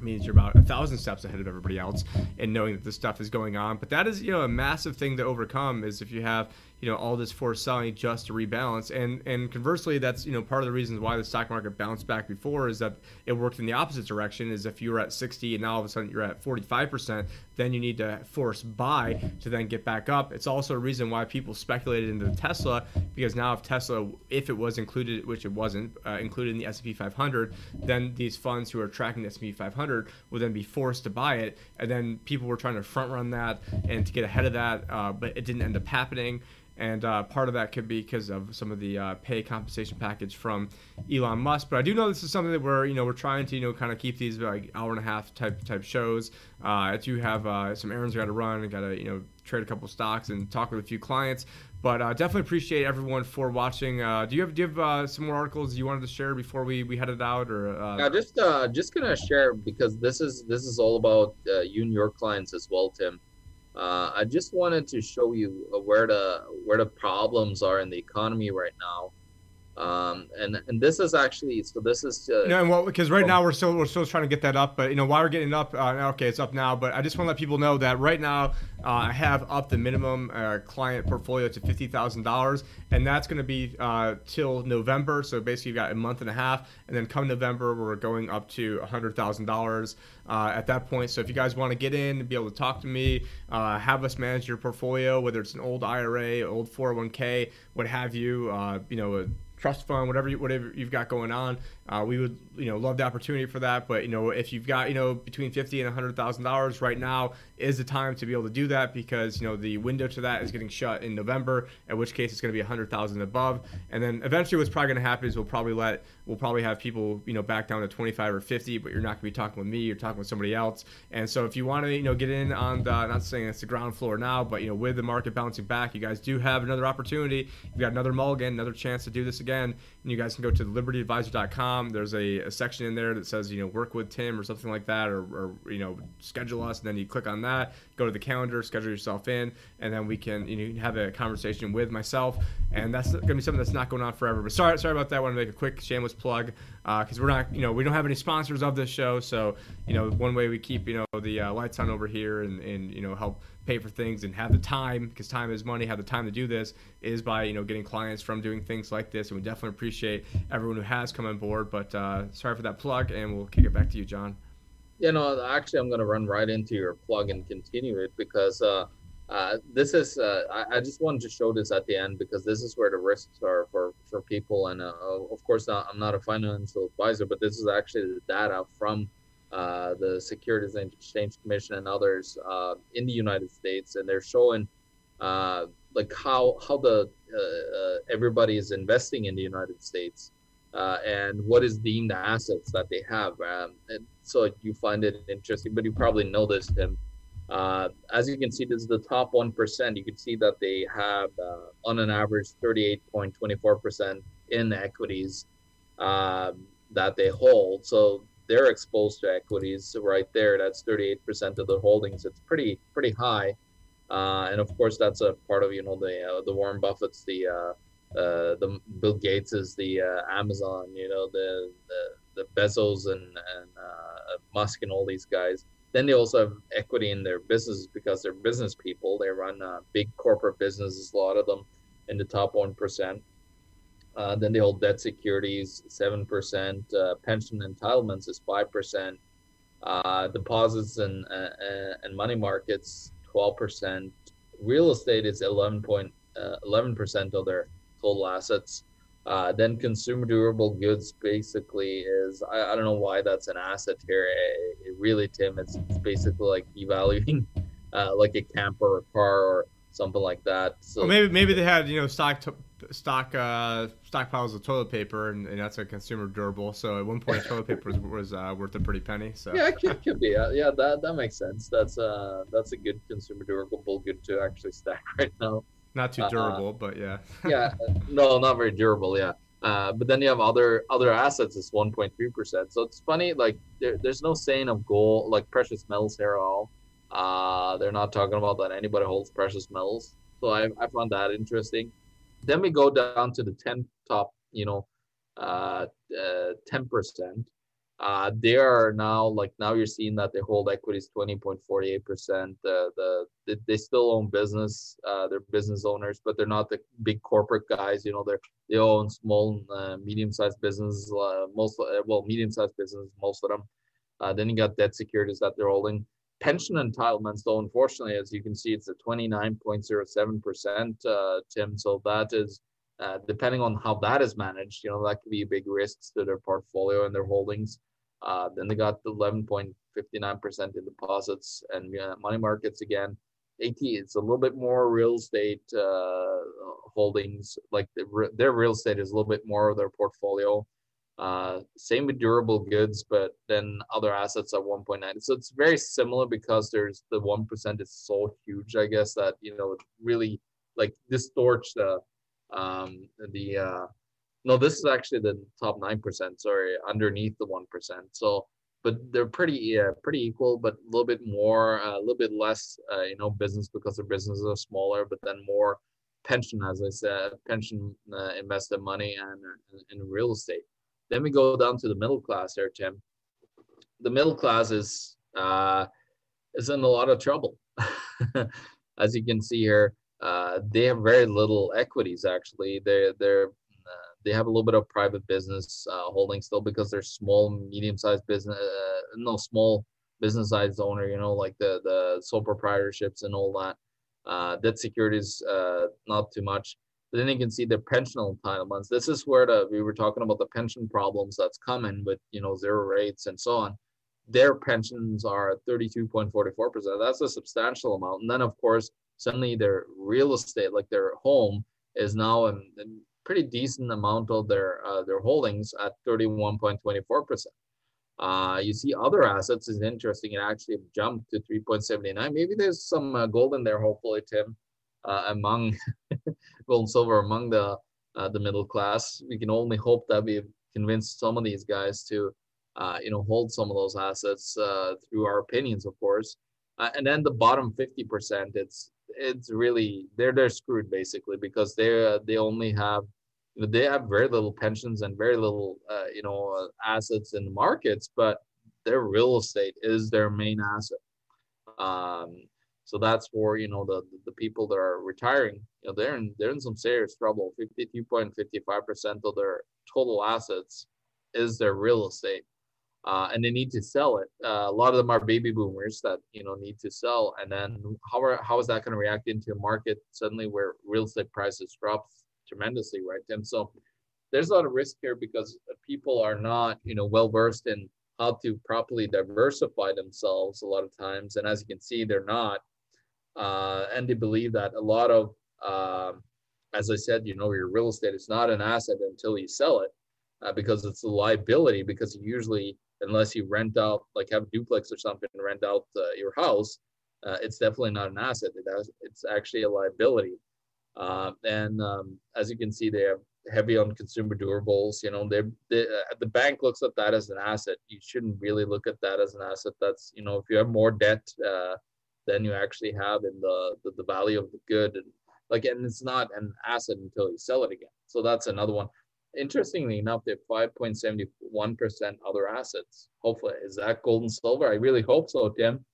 means you're about a thousand steps ahead of everybody else and knowing that this stuff is going on. But that is you know a massive thing to overcome is if you have you know all this forced selling just to rebalance. And and conversely that's you know part of the reasons why the stock market bounced back before is that it worked in the opposite direction is if you were at 60 and now all of a sudden you're at 45% then you need to force buy to then get back up. It's also a reason why people speculated into tesla because now if tesla if it was included which it wasn't uh, included in the s&p 500 then these funds who are tracking the s&p 500 would then be forced to buy it. And then people were trying to front run that and to get ahead of that uh, but it didn't end up happening and uh, part of that could be because of some of the uh, pay compensation package from Elon Musk. But I do know this is something that we're you know we're trying to you know kind of keep these like hour and a half type type shows. Uh, I do have uh, some errands I got to run. I got to you know trade a couple stocks and talk with a few clients. But uh, definitely appreciate everyone for watching. Uh, do you have do you have some more articles you wanted to share before we, we headed out or? Yeah, just just gonna share because this is this is all about you and your clients as well, Tim. Uh, I just wanted to show you where the where the problems are in the economy right now. Um, and and this is actually so this is uh, and well because right now we're still we're still trying to get that up but you know while we're getting up uh, okay it's up now but I just want to let people know that right now uh, I have up the minimum uh, client portfolio to fifty thousand dollars and that's going to be uh, till November so basically you've got a month and a half and then come November we're going up to hundred thousand dollars uh, at that point. So if you guys want to get in and be able to talk to me have us manage your portfolio whether it's an old IRA old 401k what have you you know trust fund, whatever you, whatever you've got going on. Uh, we would you know love the opportunity for that. But you know if you've got you know between fifty and hundred thousand dollars right now is the time to be able to do that because you know the window to that is getting shut in November. At which case it's going to be a hundred thousand above, and then eventually what's probably going to happen is we'll probably let we'll probably have people you know back down to twenty five or fifty, but you're not going to be talking with me. You're talking with somebody else. And so if you want to you know get in on the not saying it's the ground floor now, but you know with the market bouncing back, you guys do have another opportunity. You've got another mulligan, another chance to do this again. And you guys can go to libertyadvisor.com. There's a, a section in there that says, you know, work with Tim or something like that, or, or, you know, schedule us. And then you click on that, go to the calendar, schedule yourself in, and then we can, you know, have a conversation with myself. And that's going to be something that's not going on forever. But sorry, sorry about that. I want to make a quick shameless plug because uh, we're not, you know, we don't have any sponsors of this show. So, you know, one way we keep, you know, the uh, lights on over here and, and, you know, help pay for things and have the time because time is money have the time to do this is by you know getting clients from doing things like this. And we definitely appreciate everyone who has come on board but uh, sorry for that plug and we'll kick it back to you john. You know actually i'm going to run right into your plug and continue it because uh, uh, this is uh, I, I, just wanted to show this at the end because this is where the risks are for for people. And uh, of course i'm not a financial advisor but this is actually the data from uh, the Securities and Exchange Commission and others uh, in the United States, and they're showing uh, like how how the uh, uh, everybody is investing in the United States and what is deemed the assets that they have. Um, and so you find it interesting, but you probably know this, Tim. as you can see, this is the top one percent. You can see that they have, on an average, thirty-eight point twenty-four percent in equities um, that they hold. So they're exposed to equities right there. That's 38% of the holdings. It's pretty pretty high, uh, and of course that's a part of you know the uh, the Warren Buffett's the uh, uh the Bill Gates is the uh, Amazon, you know the the, the Bezos and and uh, Musk and all these guys. Then they also have equity in their businesses because they're business people. They run big corporate businesses, a lot of them in the top one percent. Uh, then they hold debt securities, 7%. Uh, pension entitlements is 5%. Uh, deposits and, uh, and money markets, 12%. Real estate is 11.11% uh, of their total assets. Then consumer durable goods basically is, I, I, don't know why that's an asset here. It, it really, Tim, it's, it's, basically like evaluating <laughs> like a camper or car or something like that. So well, maybe maybe they had you know stock t- stock uh, stockpiles of toilet paper, and, and, that's a consumer durable. So at one point, <laughs> toilet paper was, was uh, worth a pretty penny. So yeah, it could, could be. Uh, yeah, that that makes sense. That's uh that's a good consumer durable good to actually stack <laughs> right now. Not too uh, durable, but yeah. <laughs> yeah, no, not very durable. Yeah. Uh, but then you have other other assets It's 1.3 percent. So it's funny, like there, there's no saying of gold, like precious metals here at all. Uh, they're not talking about that anybody holds precious metals. So I, I found that interesting. Then we go down to the 10 top, you know, uh, uh, 10%. Uh, they are now like now you're seeing that they hold equities 20.48 percent. The the they still own business. Uh, they're business owners, but they're not the big corporate guys. You know, they're they own small, uh, medium-sized businesses. Uh, most uh, well, medium-sized business, most of them. Uh, then you got debt securities that they're holding. Pension entitlements, though, unfortunately, as you can see, it's at 29.07 percent, uh, Tim. So that is uh, depending on how that is managed, you know, that could be big risks to their portfolio and their holdings. Uh, then they got the 11.59% in deposits and uh, money markets again. AT, it's a little bit more real estate uh, holdings. Like the, their real estate is a little bit more of their portfolio. Uh, same with durable goods, but then other assets at 1.9. So it's very similar because there's the 1% is so huge, I guess, that, you know, it really like distorts the, um, the, uh, no, this is actually the top nine percent. Sorry, underneath the one percent. So, but they're pretty yeah, pretty equal, but a little bit more, uh, a little bit less, uh, you know, business because their businesses are smaller, but then more pension, as I said, pension uh, invested money and in real estate. Then we go down to the middle class there, Tim. The middle class is uh, is in a lot of trouble, <laughs> as you can see here. Uh, they have very little equities actually. They they're they have a little bit of private business uh, holding still because they're small, medium-sized business, uh, no small business-sized owner. You know, like the the sole proprietorships and all that. Uh, debt securities, uh, not too much. But then you can see the pension entitlements. This is where the we were talking about the pension problems that's coming with you know zero rates and so on. Their pensions are 32.44%. That's a substantial amount. And then of course, suddenly their real estate, like their home, is now in, in pretty decent amount of their uh, their holdings at 31.24 percent. Uh, you see other assets is interesting. It actually jumped to 3.79. Maybe there's some uh, gold in there, hopefully, Tim, among <laughs> gold and silver among the uh, the middle class. We can only hope that we've convinced some of these guys to, uh, you know, hold some of those assets uh, through our opinions, of course. Uh, and then the bottom 50%, it's it's really they're they're screwed basically because they uh, they only have they have very little pensions and very little uh, you know uh, assets in the markets but their real estate is their main asset um, so that's for you know the the people that are retiring you know they're in they're in some serious trouble 52.55% of their total assets is their real estate uh, and they need to sell it. Uh, a lot of them are baby boomers that you know need to sell, and then how are, how is that going to react into a market suddenly where real estate prices drop tremendously, right? And so there's a lot of risk here because people are not, you know, well versed in how to properly diversify themselves a lot of times. And as you can see, they're not. Uh, and they believe that a lot of, uh, as I said, you know, your real estate is not an asset until you sell it uh, because it's a liability. Because usually, unless you rent out, like have a duplex or something, and rent out uh, your house, uh, it's definitely not an asset. It has, it's actually a liability. Uh, and um, as you can see, they have heavy on consumer durables. You know, they uh, the bank looks at that as an asset. You shouldn't really look at that as an asset. That's you know, if you have more debt uh, than you actually have in the, the the value of the good, and like, and it's not an asset until you sell it again. So that's another one. Interestingly enough, they have 5.71% other assets. Hopefully, is that gold and silver? I really hope so, Tim.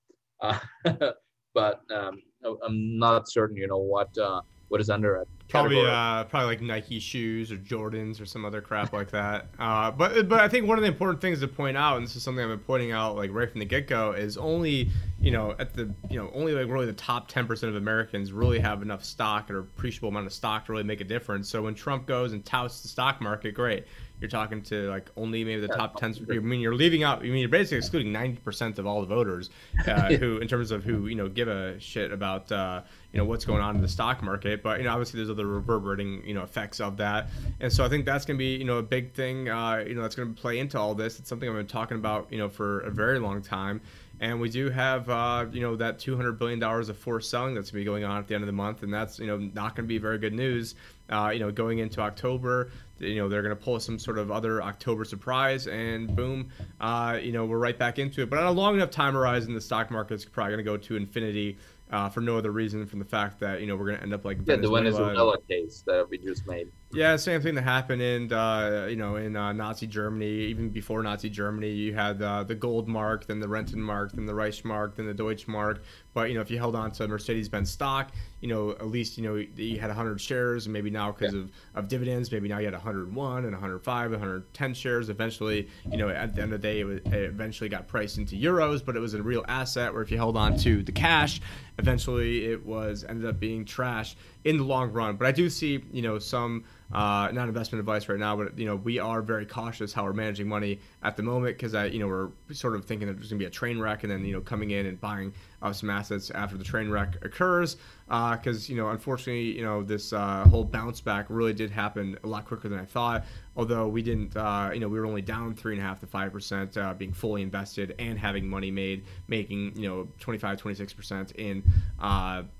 Uh, <laughs> but um, I'm not certain, you know, what uh, what is under it? Probably, uh, probably like Nike shoes or Jordans or some other crap like that. Uh, but but I think one of the important things to point out, and this is something I've been pointing out like right from the get go, is only you know at the you know only like really the top ten percent of Americans really have enough stock or appreciable amount of stock to really make a difference. So when Trump goes and touts the stock market, great you're talking to like only maybe the top 10 i mean you're leaving out i mean you're basically excluding 90% of all the voters uh, who in terms of who you know give a shit about uh, you know what's going on in the stock market but you know obviously there's other reverberating you know effects of that and so i think that's going to be you know a big thing uh, you know that's going to play into all this it's something i've been talking about you know for a very long time and we do have, uh, you know, that $200 billion of forced selling that's going to be going on at the end of the month. And that's, you know, not going to be very good news uh, you know, going into October, you know, they're going to pull some sort of other October surprise, and boom, uh, you know, we're right back into it. But on a long enough time horizon, the stock market's probably going to go to infinity uh, for no other reason from the fact that you know we're going to end up like yeah, Venezuela. the Venezuela case that we just made. Yeah, same thing that happened in uh, you know in uh, Nazi Germany. Even before Nazi Germany, you had uh, the gold mark, then the Rentenmark, then the Reichsmark, then the Deutschmark. But you know if you held on to Mercedes-Benz stock, you know at least you know you had 100 shares, and maybe now because yeah. of, of dividends, maybe now you had 101 and 105, 110 shares. Eventually, you know at the end of the day, it, was, it eventually got priced into euros, but it was a real asset. Where if you held on to the cash, eventually it was ended up being trash in the long run. But I do see you know some uh, not investment advice right now, but you know we are very cautious how we're managing money at the moment because I you know we're sort of thinking that there's gonna be a train wreck and then you know coming in and buying uh, some assets after the train wreck occurs because uh, you know unfortunately you know this uh, whole bounce back really did happen a lot quicker than I thought. Although we didn't, uh, you know, we were only down three and a half to five percent, uh, being fully invested and having money made, making you know 25, 26 percent in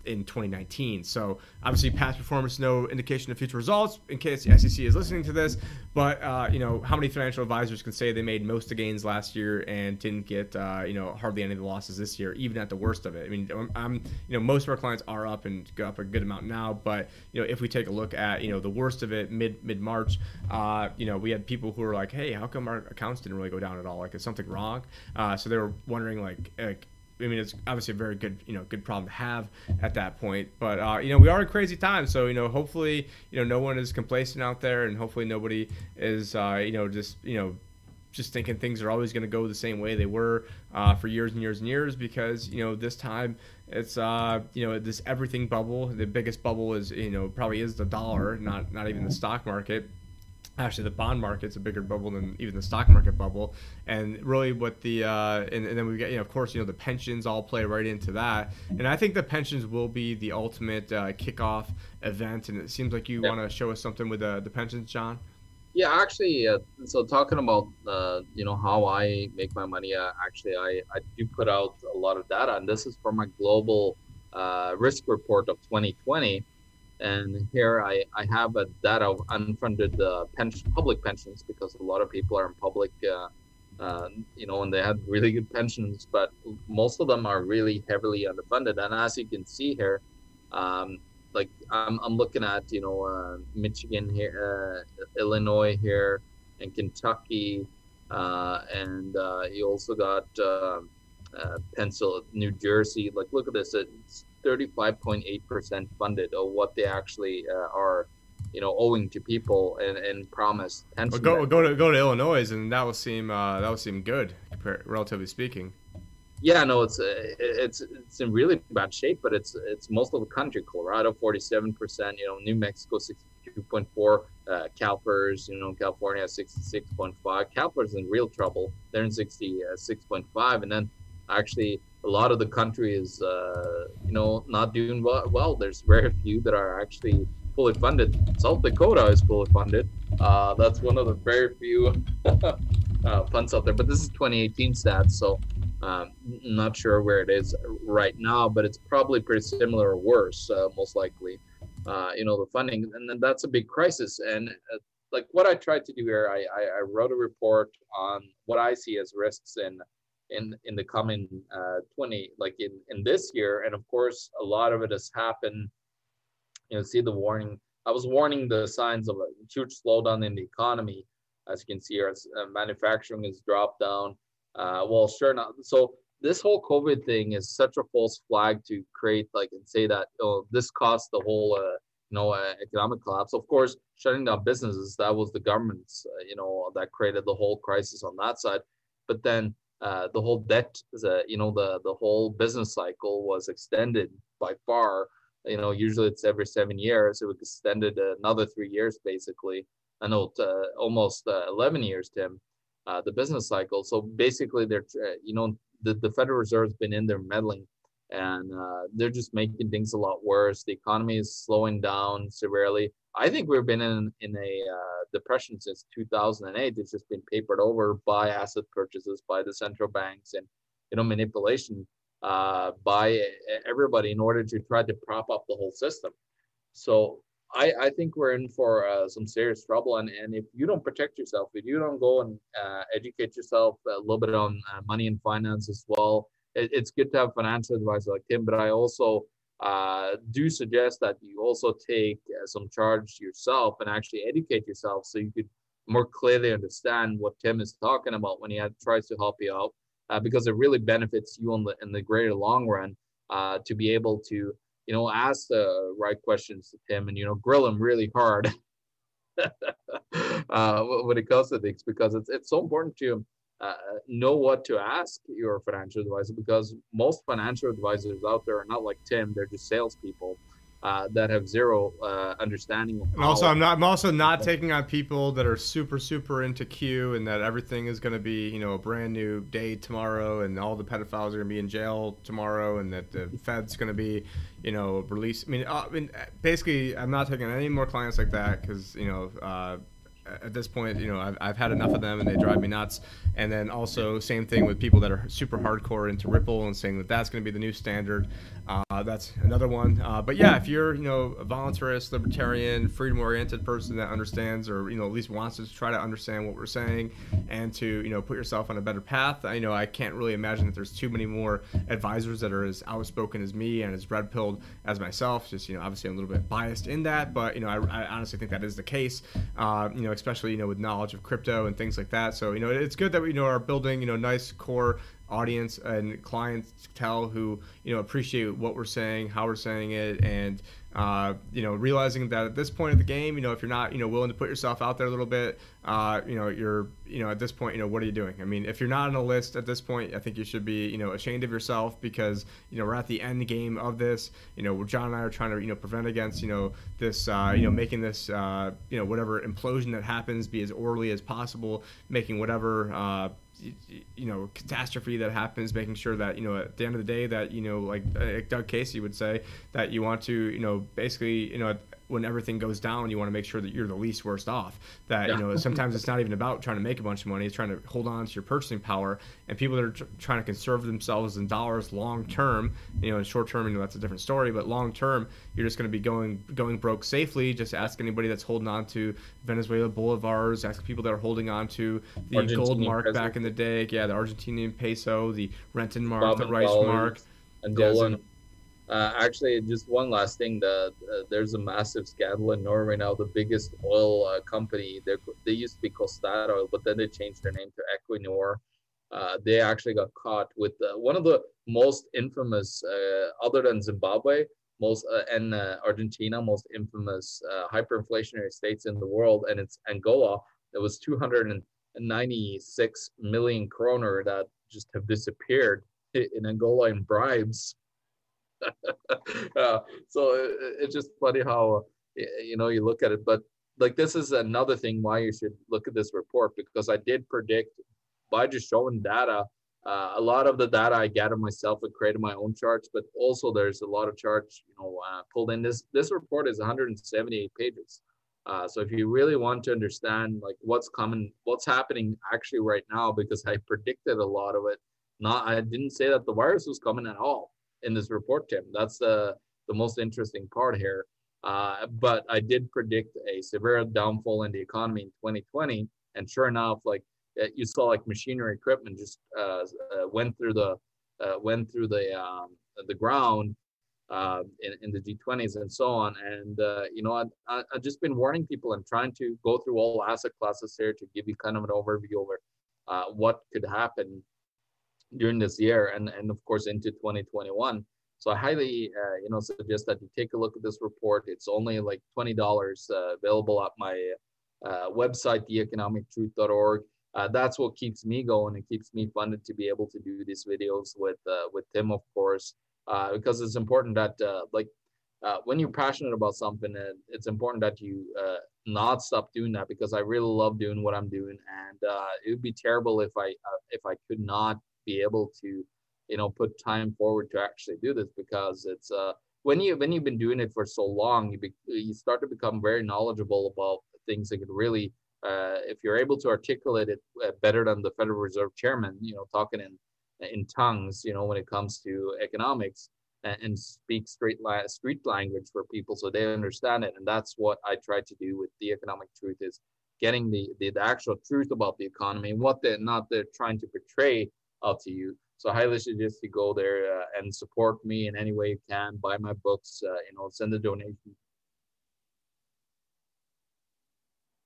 in 2019. So obviously past performance no indication of future results. In case the SEC is listening to this, but you know how many financial advisors can say they made most of the gains last year and didn't get you know hardly any of the losses this year, even at the worst of it. I mean, I'm you know most of our clients are up and go up a good amount now. But you know, if we take a look at you know the worst of it mid mid March, uh, you know, we had people who were like, "Hey, how come our accounts didn't really go down at all? Like, is something wrong?" Uh, so they were wondering like. like I mean, it's obviously a very good, you know, good problem to have at that point. But uh, you know, we are in crazy times, so you know, hopefully, you know, no one is complacent out there, and hopefully, nobody is, uh, you know, just you know, just thinking things are always going to go the same way they were uh, for years and years and years because you know this time it's uh, you know this everything bubble the biggest bubble is you know probably is the dollar not not even the stock market actually the bond market's a bigger bubble than even the stock market bubble. And really what the uh, and, and then we get you know of course you know the pensions all play right into that. And i think the pensions will be the ultimate uh, kickoff event. And it seems like you want to show us something with uh, the pensions john? Yeah, actually, uh, so talking about uh, you know how I make my money, uh, actually, I, I do put out a lot of data, and this is for my global uh, risk report of 2020. And here I, I have a data of unfunded uh, pension, public pensions because a lot of people are in public, uh, you know, and they have really good pensions, but most of them are really heavily underfunded. And as you can see here, um, like I'm, I'm looking at you know uh, Michigan here, uh, Illinois here, and Kentucky, uh, and uh, you also got uh, uh, Pencil, New Jersey. Like look at this, it's 35.8 percent funded of what they actually are, you know, owing to people and, and promised pension. Well, go go to go to Illinois, and that will seem that will seem good, relatively speaking yeah, no, it's uh, it's it's in really bad shape, but it's it's most of the country. Colorado, forty-seven percent. You know, New Mexico, sixty-two point four. Uh, CalPERS, you know, California, sixty-six point five. CalPERS in real trouble. They're in sixty-six point five, and then actually a lot of the country is uh, you know not doing well. well. There's very few that are actually fully funded. South Dakota is fully funded. Uh, that's one of the very few <laughs> uh, funds out there. But this is 2018 stats, so um, not sure where it is right now, but it's probably pretty similar or worse, uh, most likely. Uh, you know, the funding, and then that's a big crisis. And uh, like what I tried to do here, I, I, I, wrote a report on what I see as risks in in in the coming uh, 20, like in in this year. And of course, a lot of it has happened. You know, see the warning. I was warning the signs of a huge slowdown in the economy. As you can see here, as, uh, manufacturing has dropped down uh, well, sure enough. So this whole COVID thing is such a false flag to create like and say that oh this caused the whole uh, you know uh, economic collapse. Of course, shutting down businesses that was the government's uh, you know that created the whole crisis on that side. But then uh, the whole debt, uh, you know the the whole business cycle was extended by far. You know, usually it's every seven years. It was extended another three years, basically. I know uh, almost uh, 11 years, Tim uh, the business cycle. So basically, they're uh, you know the, the Federal Reserve's been in there meddling, and they're just making things a lot worse. The economy is slowing down severely. I think we've been in in a uh, depression since 2008. It's just been papered over by asset purchases by the central banks and you know manipulation uh, by everybody in order to try to prop up the whole system. So I, I think we're in for uh, some serious trouble. And, and if you don't protect yourself, if you don't go and uh, educate yourself a little bit on uh, money and finance as well, it, it's good to have financial advisor like Tim. But I also uh, do suggest that you also take uh, some charge yourself and actually educate yourself so you could more clearly understand what Tim is talking about when he had, tries to help you out, uh, because it really benefits you in the in the greater long run to be able to you know, ask the right questions to Tim and, you know, grill him really hard <laughs> uh, when it comes to things because it's, it's so important to uh, know what to ask your financial advisor because most financial advisors out there are not like Tim, they're just salespeople uh, that have zero uh, understanding. and also, I'm not. I'm also not taking on people that are super, super into Q and that everything is going to be, you know, a brand new day tomorrow, and all the pedophiles are going to be in jail tomorrow, and that the Fed's going to be, you know, released. I mean, uh, I mean, basically, I'm not taking any more clients like that because, you know. At this point, you know, I've, I've had enough of them and they drive me nuts. And then also, same thing with people that are super hardcore into Ripple and saying that that's going to be the new standard. Uh, that's another one. Uh, but yeah, if you're, you know, a voluntarist, libertarian, freedom-oriented person that understands or, you know, at least wants to try to understand what we're saying and to, you know, put yourself on a better path, I you know I can't really imagine that there's too many more advisors that are as outspoken as me and as red-pilled as myself. Just, you know, obviously I'm a little bit biased in that, but, you know, I, I honestly think that is the case. Uh, you know, especially you know with knowledge of crypto and things like that. So you know it's good that we you know are building you know nice core audience and clients tell who you know appreciate what we're saying, how we're saying it, and uh, you know realizing that at this point of the game, you know if you're not you know willing to put yourself out there a little bit, uh, you know you're you know at this point you know what are you doing? I mean if you're not on a list at this point, I think you should be you know ashamed of yourself because you know we're at the end game of this. You know John and I are trying to you know prevent against you know this uh, you know making this uh, you know whatever implosion that happens be as orderly as possible, making whatever uh, you know catastrophe that happens making sure that you know at the end of the day that you know like, like doug casey would say that you want to you know basically you know when everything goes down, you want to make sure that you're the least worst off. That yeah. you know <laughs> sometimes it's not even about trying to make a bunch of money; it's trying to hold on to your purchasing power. And people that are tr- trying to conserve themselves in dollars long term, you know, in short term, you know, that's a different story. But long term, you're just going to be going going broke safely. Just ask anybody that's holding on to Venezuela bolivars. Ask people that are holding on to the Argentinian gold mark peso. back in the day. Yeah, the Argentinian peso, the Rentenmark, the Reichsmark, Angolan. Uh, actually, just one last thing: the, uh, there's a massive scandal in Norway now. The biggest oil uh, company, they used to be Statoil, but then they changed their name to Equinor. Uh, they actually got caught with one of the most infamous, uh, other than Zimbabwe, most uh, and Argentina, most infamous hyperinflationary states in the world, and it's Angola. There was 296 million kroner that just have disappeared in Angola in bribes uh, so it, it's just funny how you know you look at it but like this is another thing why you should look at this report because i did predict by just showing data uh, a lot of the data i gathered myself and created my own charts but also there's a lot of charts you know uh, pulled in. This this report is 178 pages. Uh, so if you really want to understand like what's coming what's happening actually right now because i <laughs> predicted a lot of it not i didn't say that the virus was coming at all in this report, Tim. That's the the most interesting part here. Uh, but I did predict a severe downfall in the economy in 2020, and sure enough, like uh, you saw, like machinery equipment just uh, uh, went through the uh, went through the um, the ground uh, in, in the G20s and so on. And you know, I, I, I've just been warning people and trying to go through all asset classes here to give you kind of an overview over what could happen during this year and, and of course into 2021. So I highly, uh, you know, suggest that you take a look at this report. It's only like $20 uh, available at my uh, website, theeconomictruth.org. Uh, that's what keeps me going and keeps me funded to be able to do these videos with uh, with Tim, of course, uh, because it's important that like when you're passionate about something, it's important that you not stop doing that because I really love doing what I'm doing, and it would be terrible if I if I could not be able to you know put time forward to actually do this because it's uh when you when you've been doing it for so long you be, you start to become very knowledgeable about things that could really uh, if you're able to articulate it uh, better than the Federal Reserve chairman, you know, talking in in tongues, you know, when it comes to economics, and, and speak straight la- street language for people so they understand it. And that's what I try to do with the economic truth is getting the, the, the actual truth about the economy and what they're not they're trying to portray out to you. So I highly suggest you go there uh, and support me in any way you can. Buy my books, uh, you know, send a donation.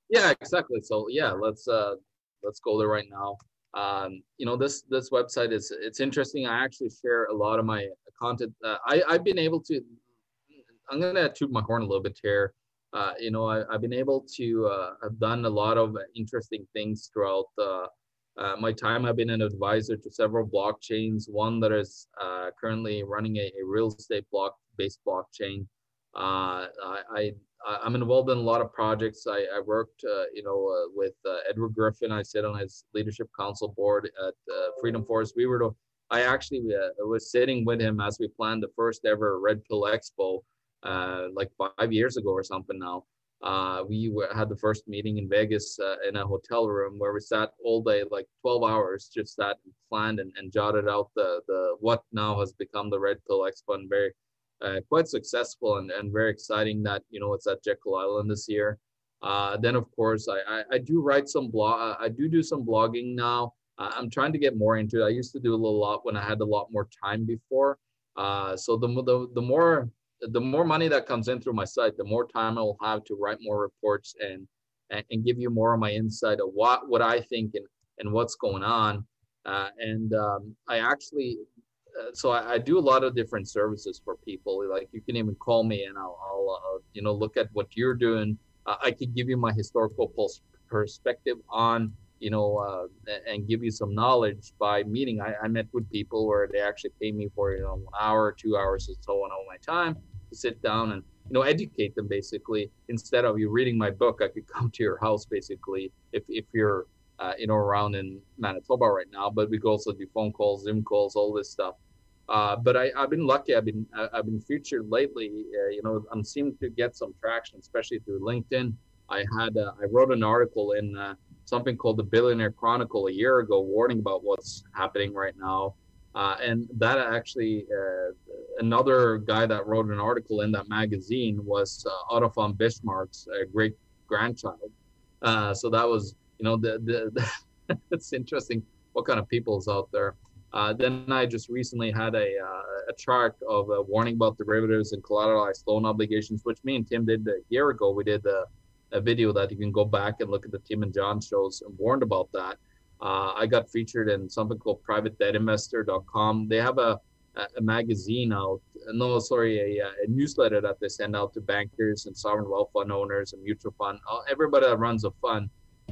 Yeah, exactly. So yeah, let's uh, let's go there right now. Um, you know, this this website is it's interesting. I actually share a lot of my content. Uh, I I've been able to. I'm gonna toot my horn a little bit here. Uh, you know, I, have been able to. Uh, I've done a lot of interesting things throughout uh, uh, my time. I've been an advisor to several blockchains. One that is uh, currently running a, a, real estate block-based blockchain. I, I I'm involved in a lot of projects. I, I worked, uh, you know, uh, with uh, Edward Griffin. I sit on his leadership council board at Freedom Force. We were to, I actually was sitting with him as we planned the first ever Red Pill Expo, like five years ago or something now. Uh, we were, had the first meeting in Vegas uh, in a hotel room where we sat all day, like 12 hours, just sat and planned and, and jotted out the the what now has become the Red Pill Expo and very uh, quite successful and, and very exciting that you know it's at Jekyll Island this year. Uh, then of course I, I, I do write some blog I do do some blogging now. I'm trying to get more into it. I used to do a little lot when I had a lot more time before. Uh, so the, the the more the more money that comes in through my site, the more time I will have to write more reports and and, and give you more of my insight of what what I think and and what's going on. Uh, and um, I actually uh, so I, I, do a lot of different services for people. Like you can even call me and I'll, I'll uh, you know look at what you're doing. Uh, I could give you my historical perspective on you know uh, and give you some knowledge by meeting. I, I, met with people where they actually pay me for you know an hour, two hours, and so on all my time to sit down and you know educate them basically. Instead of you reading my book, I could come to your house basically if if you're uh, you know around in Manitoba right now. But we could also do phone calls, Zoom calls, all this stuff. Uh, but I, have been lucky. I've been I've been featured lately. Uh, you know, I'm seeming to get some traction, especially through LinkedIn. I had I wrote an article in uh, something called the Billionaire Chronicle a year ago, warning about what's happening right now. Uh, and that actually, uh, another guy that wrote an article in that magazine was Otto von Bismarck's great grandchild. so that was, you know, the, the, the <laughs> it's interesting what kind of people is out there. Uh, then I just recently had a, uh, a chart of a warning about derivatives and collateralized loan obligations, which me and Tim did a year ago. We did a, a video that you can go back and look at the Tim and John shows and warned about that. Uh, I got featured in something called privatedebtinvestor.com. They have a, a magazine out, no, sorry, a, a, newsletter that they send out to bankers and sovereign wealth fund owners and mutual fund, uh, everybody that runs a fund.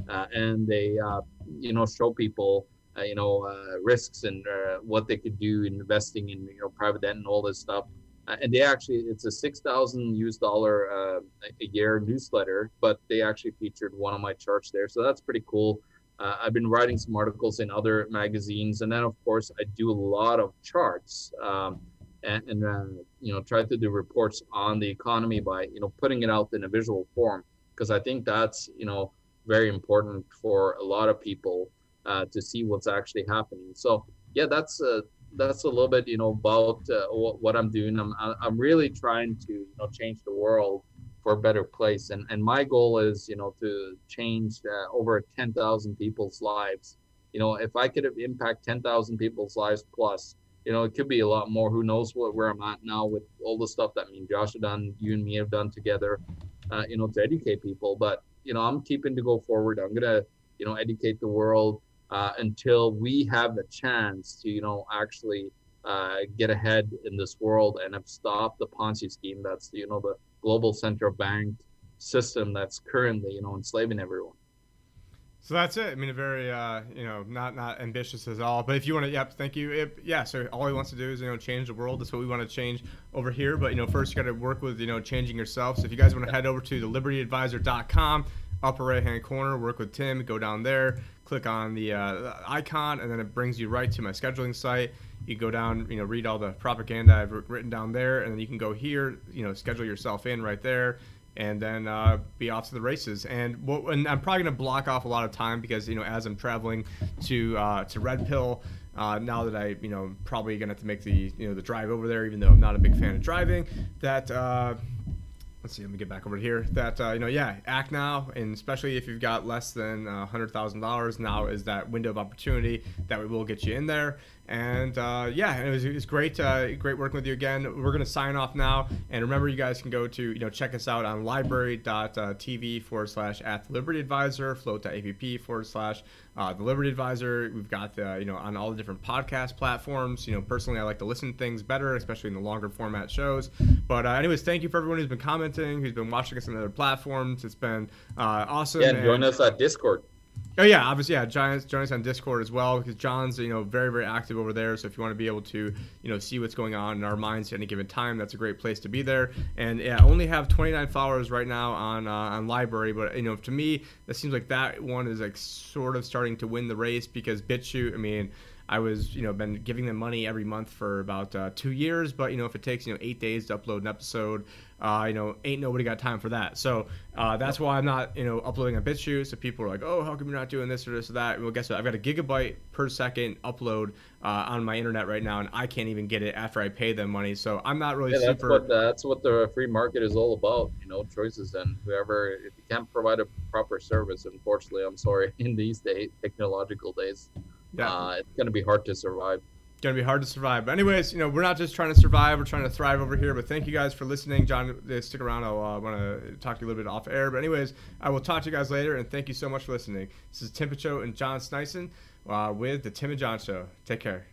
Uh, and they, uh, you know, show people uh, you know uh, risks and uh, what they could do in investing in you know private debt and all this stuff. and they actually it's a six thousand US dollar a year newsletter, but they actually featured one of my charts there, so that's pretty cool. Uh, I've been writing some articles in other magazines, and then of course I do a lot of charts um, and, and uh, you know try to do reports on the economy by you know putting it out in a visual form because I think that's you know very important for a lot of people uh, to see what's actually happening. So yeah, that's uh, that's a little bit you know about uh, what, what, I'm doing. I'm I'm really trying to you know change the world for a better place, and and my goal is you know to change uh, over 10,000 people's lives. You know, if I could impact 10,000 people's lives plus, you know, it could be a lot more. Who knows what where I'm at now with all the stuff that me and Josh have done, you and me have done together, uh, you know, to educate people. But you know, I'm keeping to go forward. I'm gonna, you know, educate the world uh, until we have the chance to, you know, actually uh, get ahead in this world and have stopped the Ponzi scheme that's, you know, the global central bank system that's currently, you know, enslaving everyone. So that's it. I mean, a very, uh, you know, not not ambitious at all. But if you want to, yep, thank you. Yeah, so all he wants to do is, you know, change the world. That's what we want to change over here. But, you know, first you got to work with, you know, changing yourself. So if you guys want to head over to the libertyadvisor.com, upper right hand corner, work with Tim, go down there, click on the uh, icon, and then it brings you right to my scheduling site. You go down, you know, read all the propaganda I've written down there, and then you can go here, you know, schedule yourself in right there, and then uh, be off to the races. And, what, and I'm probably gonna block off a lot of time because you know, as I'm traveling to uh, to Red Pill uh, now that I, you know, probably gonna have to make the, you know, the drive over there, even though I'm not a big fan of driving. That uh, let's see, let me get back over here. That uh, you know, yeah, act now, and especially if you've got less than uh, hundred thousand dollars, now is that window of opportunity that we will get you in there. And uh, yeah, it was, it was great, uh, great working with you again. We're gonna sign off now, and remember, you guys can go to you know check us out on lbry.tv forward slash at the Liberty Advisor, flote.app forward slash uh, the Liberty Advisor. We've got the you know on all the different podcast platforms. You know, personally, I like to listen to things better, especially in the longer format shows. But uh, anyways, thank you for everyone who's been commenting, who's been watching us on other platforms. It's been uh, awesome. Yeah, and join us at Discord. Oh yeah, obviously yeah. Giants join us on Discord as well because John's you know very very active over there. So if you want to be able to you know see what's going on in our minds at any given time, that's a great place to be there. And yeah, only have 29 followers right now on uh, on LBRY, but you know to me that seems like that one is like sort of starting to win the race because BitChute. I mean. I was, you know, been giving them money every month for about uh, two years. But you know, if it takes you know eight days to upload an episode, uh, you know, ain't nobody got time for that. So uh, that's why I'm not, you know, uploading a BitChute. So people are like, oh, how come you're not doing this or this or that? Well, guess what? I've got a gigabyte per second upload uh, on my internet right now, and I can't even get it after I pay them money. So I'm not really yeah, super. That's what, that's what the free market is all about. You know, choices and whoever. If you can't provide a proper service, unfortunately, I'm sorry. <laughs> In these days, technological days yeah. Uh, it's going to be hard to survive. Going to be hard to survive. But anyways, you know, we're not just trying to survive; we're trying to thrive over here. But thank you guys for listening, John. Uh, stick around. I uh, want to talk to you a little bit off air. But anyways, I will talk to you guys later, and thank you so much for listening. This is Tim Picciott and John Sneisen uh, with the Tim and John Show. Take care.